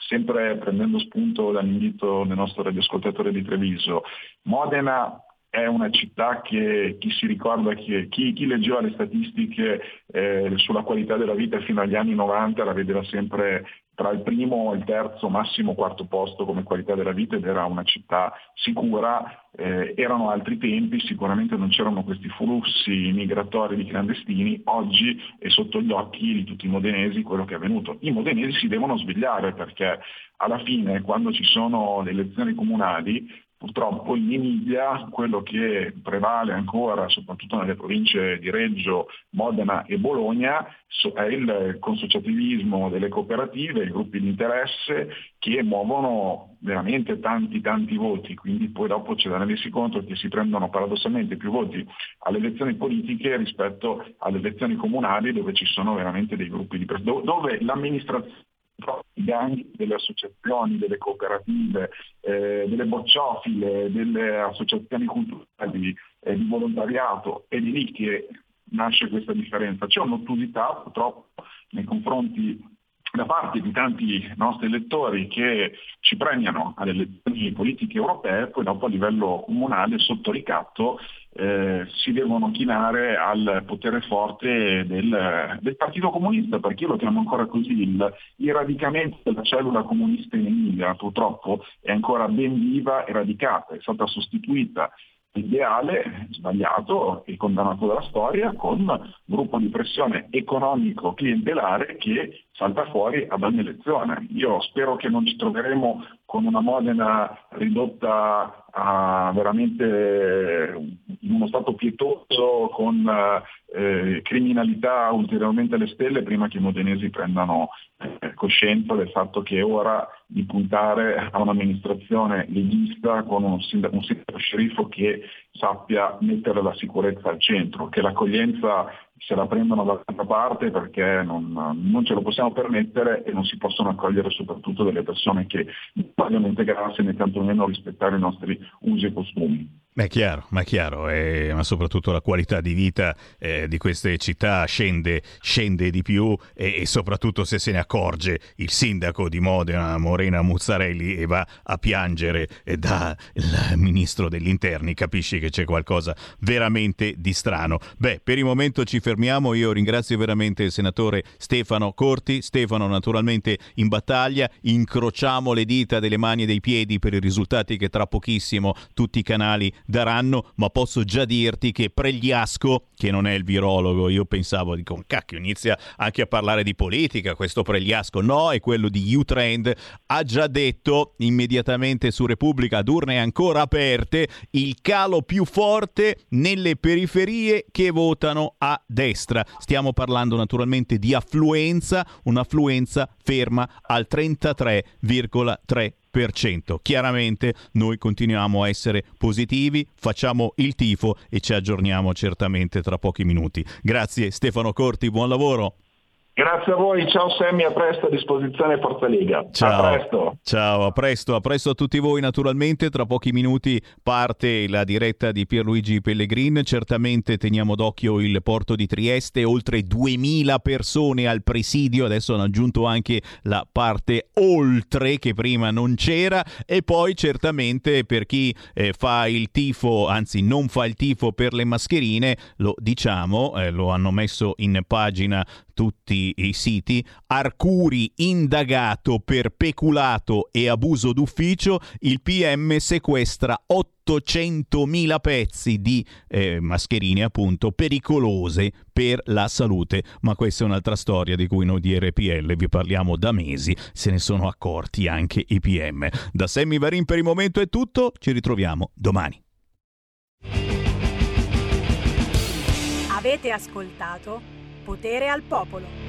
sempre prendendo spunto dall'invito del nostro radioascoltatore di Treviso. Modena è una città che chi si ricorda, chi, chi, chi leggeva le statistiche eh, sulla qualità della vita fino agli anni 90 la vedeva sempre tra il primo e il terzo, massimo quarto posto come qualità della vita ed era una città sicura, eh, erano altri tempi, sicuramente non c'erano questi flussi migratori di clandestini, oggi è sotto gli occhi di tutti i modenesi quello che è avvenuto. I modenesi si devono svegliare perché alla fine quando ci sono le elezioni comunali Purtroppo in Emilia quello che prevale ancora, soprattutto nelle province di Reggio, Modena e Bologna, è il consociativismo delle cooperative, i gruppi di interesse che muovono veramente tanti tanti voti, quindi poi dopo c'è da rendersi conto che si prendono paradossalmente più voti alle elezioni politiche rispetto alle elezioni comunali dove ci sono veramente dei gruppi di persone, dove l'amministrazione i gang delle associazioni, delle cooperative, eh, delle bocciofile, delle associazioni culturali, eh, di volontariato, è di lì che nasce questa differenza. C'è un'ottusità purtroppo nei confronti da parte di tanti nostri elettori che ci premiano alle elezioni politiche europee, poi dopo a livello comunale sotto ricatto eh, si devono chinare al potere forte del, del, Partito Comunista, perché io lo chiamo ancora così, il, il radicamento della cellula comunista in Emilia purtroppo è ancora ben viva e radicata, è stata sostituita ideale, sbagliato e condannato dalla storia, con un gruppo di pressione economico clientelare che salta fuori ad ogni elezione. Io spero che non ci troveremo con una Modena ridotta a veramente in uno stato pietoso, con eh, criminalità ulteriormente alle stelle, prima che i modenesi prendano eh, coscienza del fatto che è ora di puntare a un'amministrazione leghista con un sindaco, un sindaco sceriffo che sappia mettere la sicurezza al centro, che l'accoglienza se la prendono dall'altra parte perché non, non, ce lo possiamo permettere e non si possono accogliere soprattutto delle persone che vogliono integrarsi né tantomeno rispettare i nostri usi e costumi. Ma è chiaro, ma è chiaro, eh, ma soprattutto la qualità di vita eh, di queste città scende, scende di più e, e, soprattutto se se ne accorge il sindaco di Modena, Morena Muzzarelli, e va a piangere eh, da il ministro degli interni, capisci che c'è qualcosa veramente di strano. Beh, per il momento ci fermiamo, io ringrazio veramente il senatore Stefano Corti, Stefano naturalmente in battaglia, incrociamo le dita delle mani e dei piedi per i risultati che tra pochissimo tutti i canali daranno, ma posso già dirti che Pregliasco, che non è il virologo, io pensavo, dico, cacchio, inizia anche a parlare di politica, questo Pregliasco, no, è quello di U-Trend, ha già detto immediatamente su Repubblica, ad urne ancora aperte, il calo più forte nelle periferie che votano a destra. Stiamo parlando naturalmente di affluenza, un'affluenza ferma al 33,3%. Chiaramente noi continuiamo a essere positivi, facciamo il tifo e ci aggiorniamo certamente tra pochi minuti. Grazie Stefano Corti, buon lavoro. Grazie a voi, ciao Sammy, a presto a disposizione Forza Lega. Ciao. A presto. Ciao, a presto, a presto a tutti voi naturalmente. Tra pochi minuti parte la diretta di Pierluigi Pellegrin. Certamente teniamo d'occhio il porto di Trieste, oltre 2000 persone al presidio, adesso hanno aggiunto anche la parte oltre che prima non c'era e poi certamente per chi eh, fa il tifo, anzi non fa il tifo per le mascherine, lo diciamo, eh, lo hanno messo in pagina tutti i siti, Arcuri indagato per peculato e abuso d'ufficio, il PM sequestra 800.000 pezzi di eh, mascherine appunto pericolose per la salute, ma questa è un'altra storia di cui noi di RPL vi parliamo da mesi, se ne sono accorti anche i PM. Da Sammy Varin per il momento è tutto, ci ritroviamo domani. Avete ascoltato Potere al Popolo.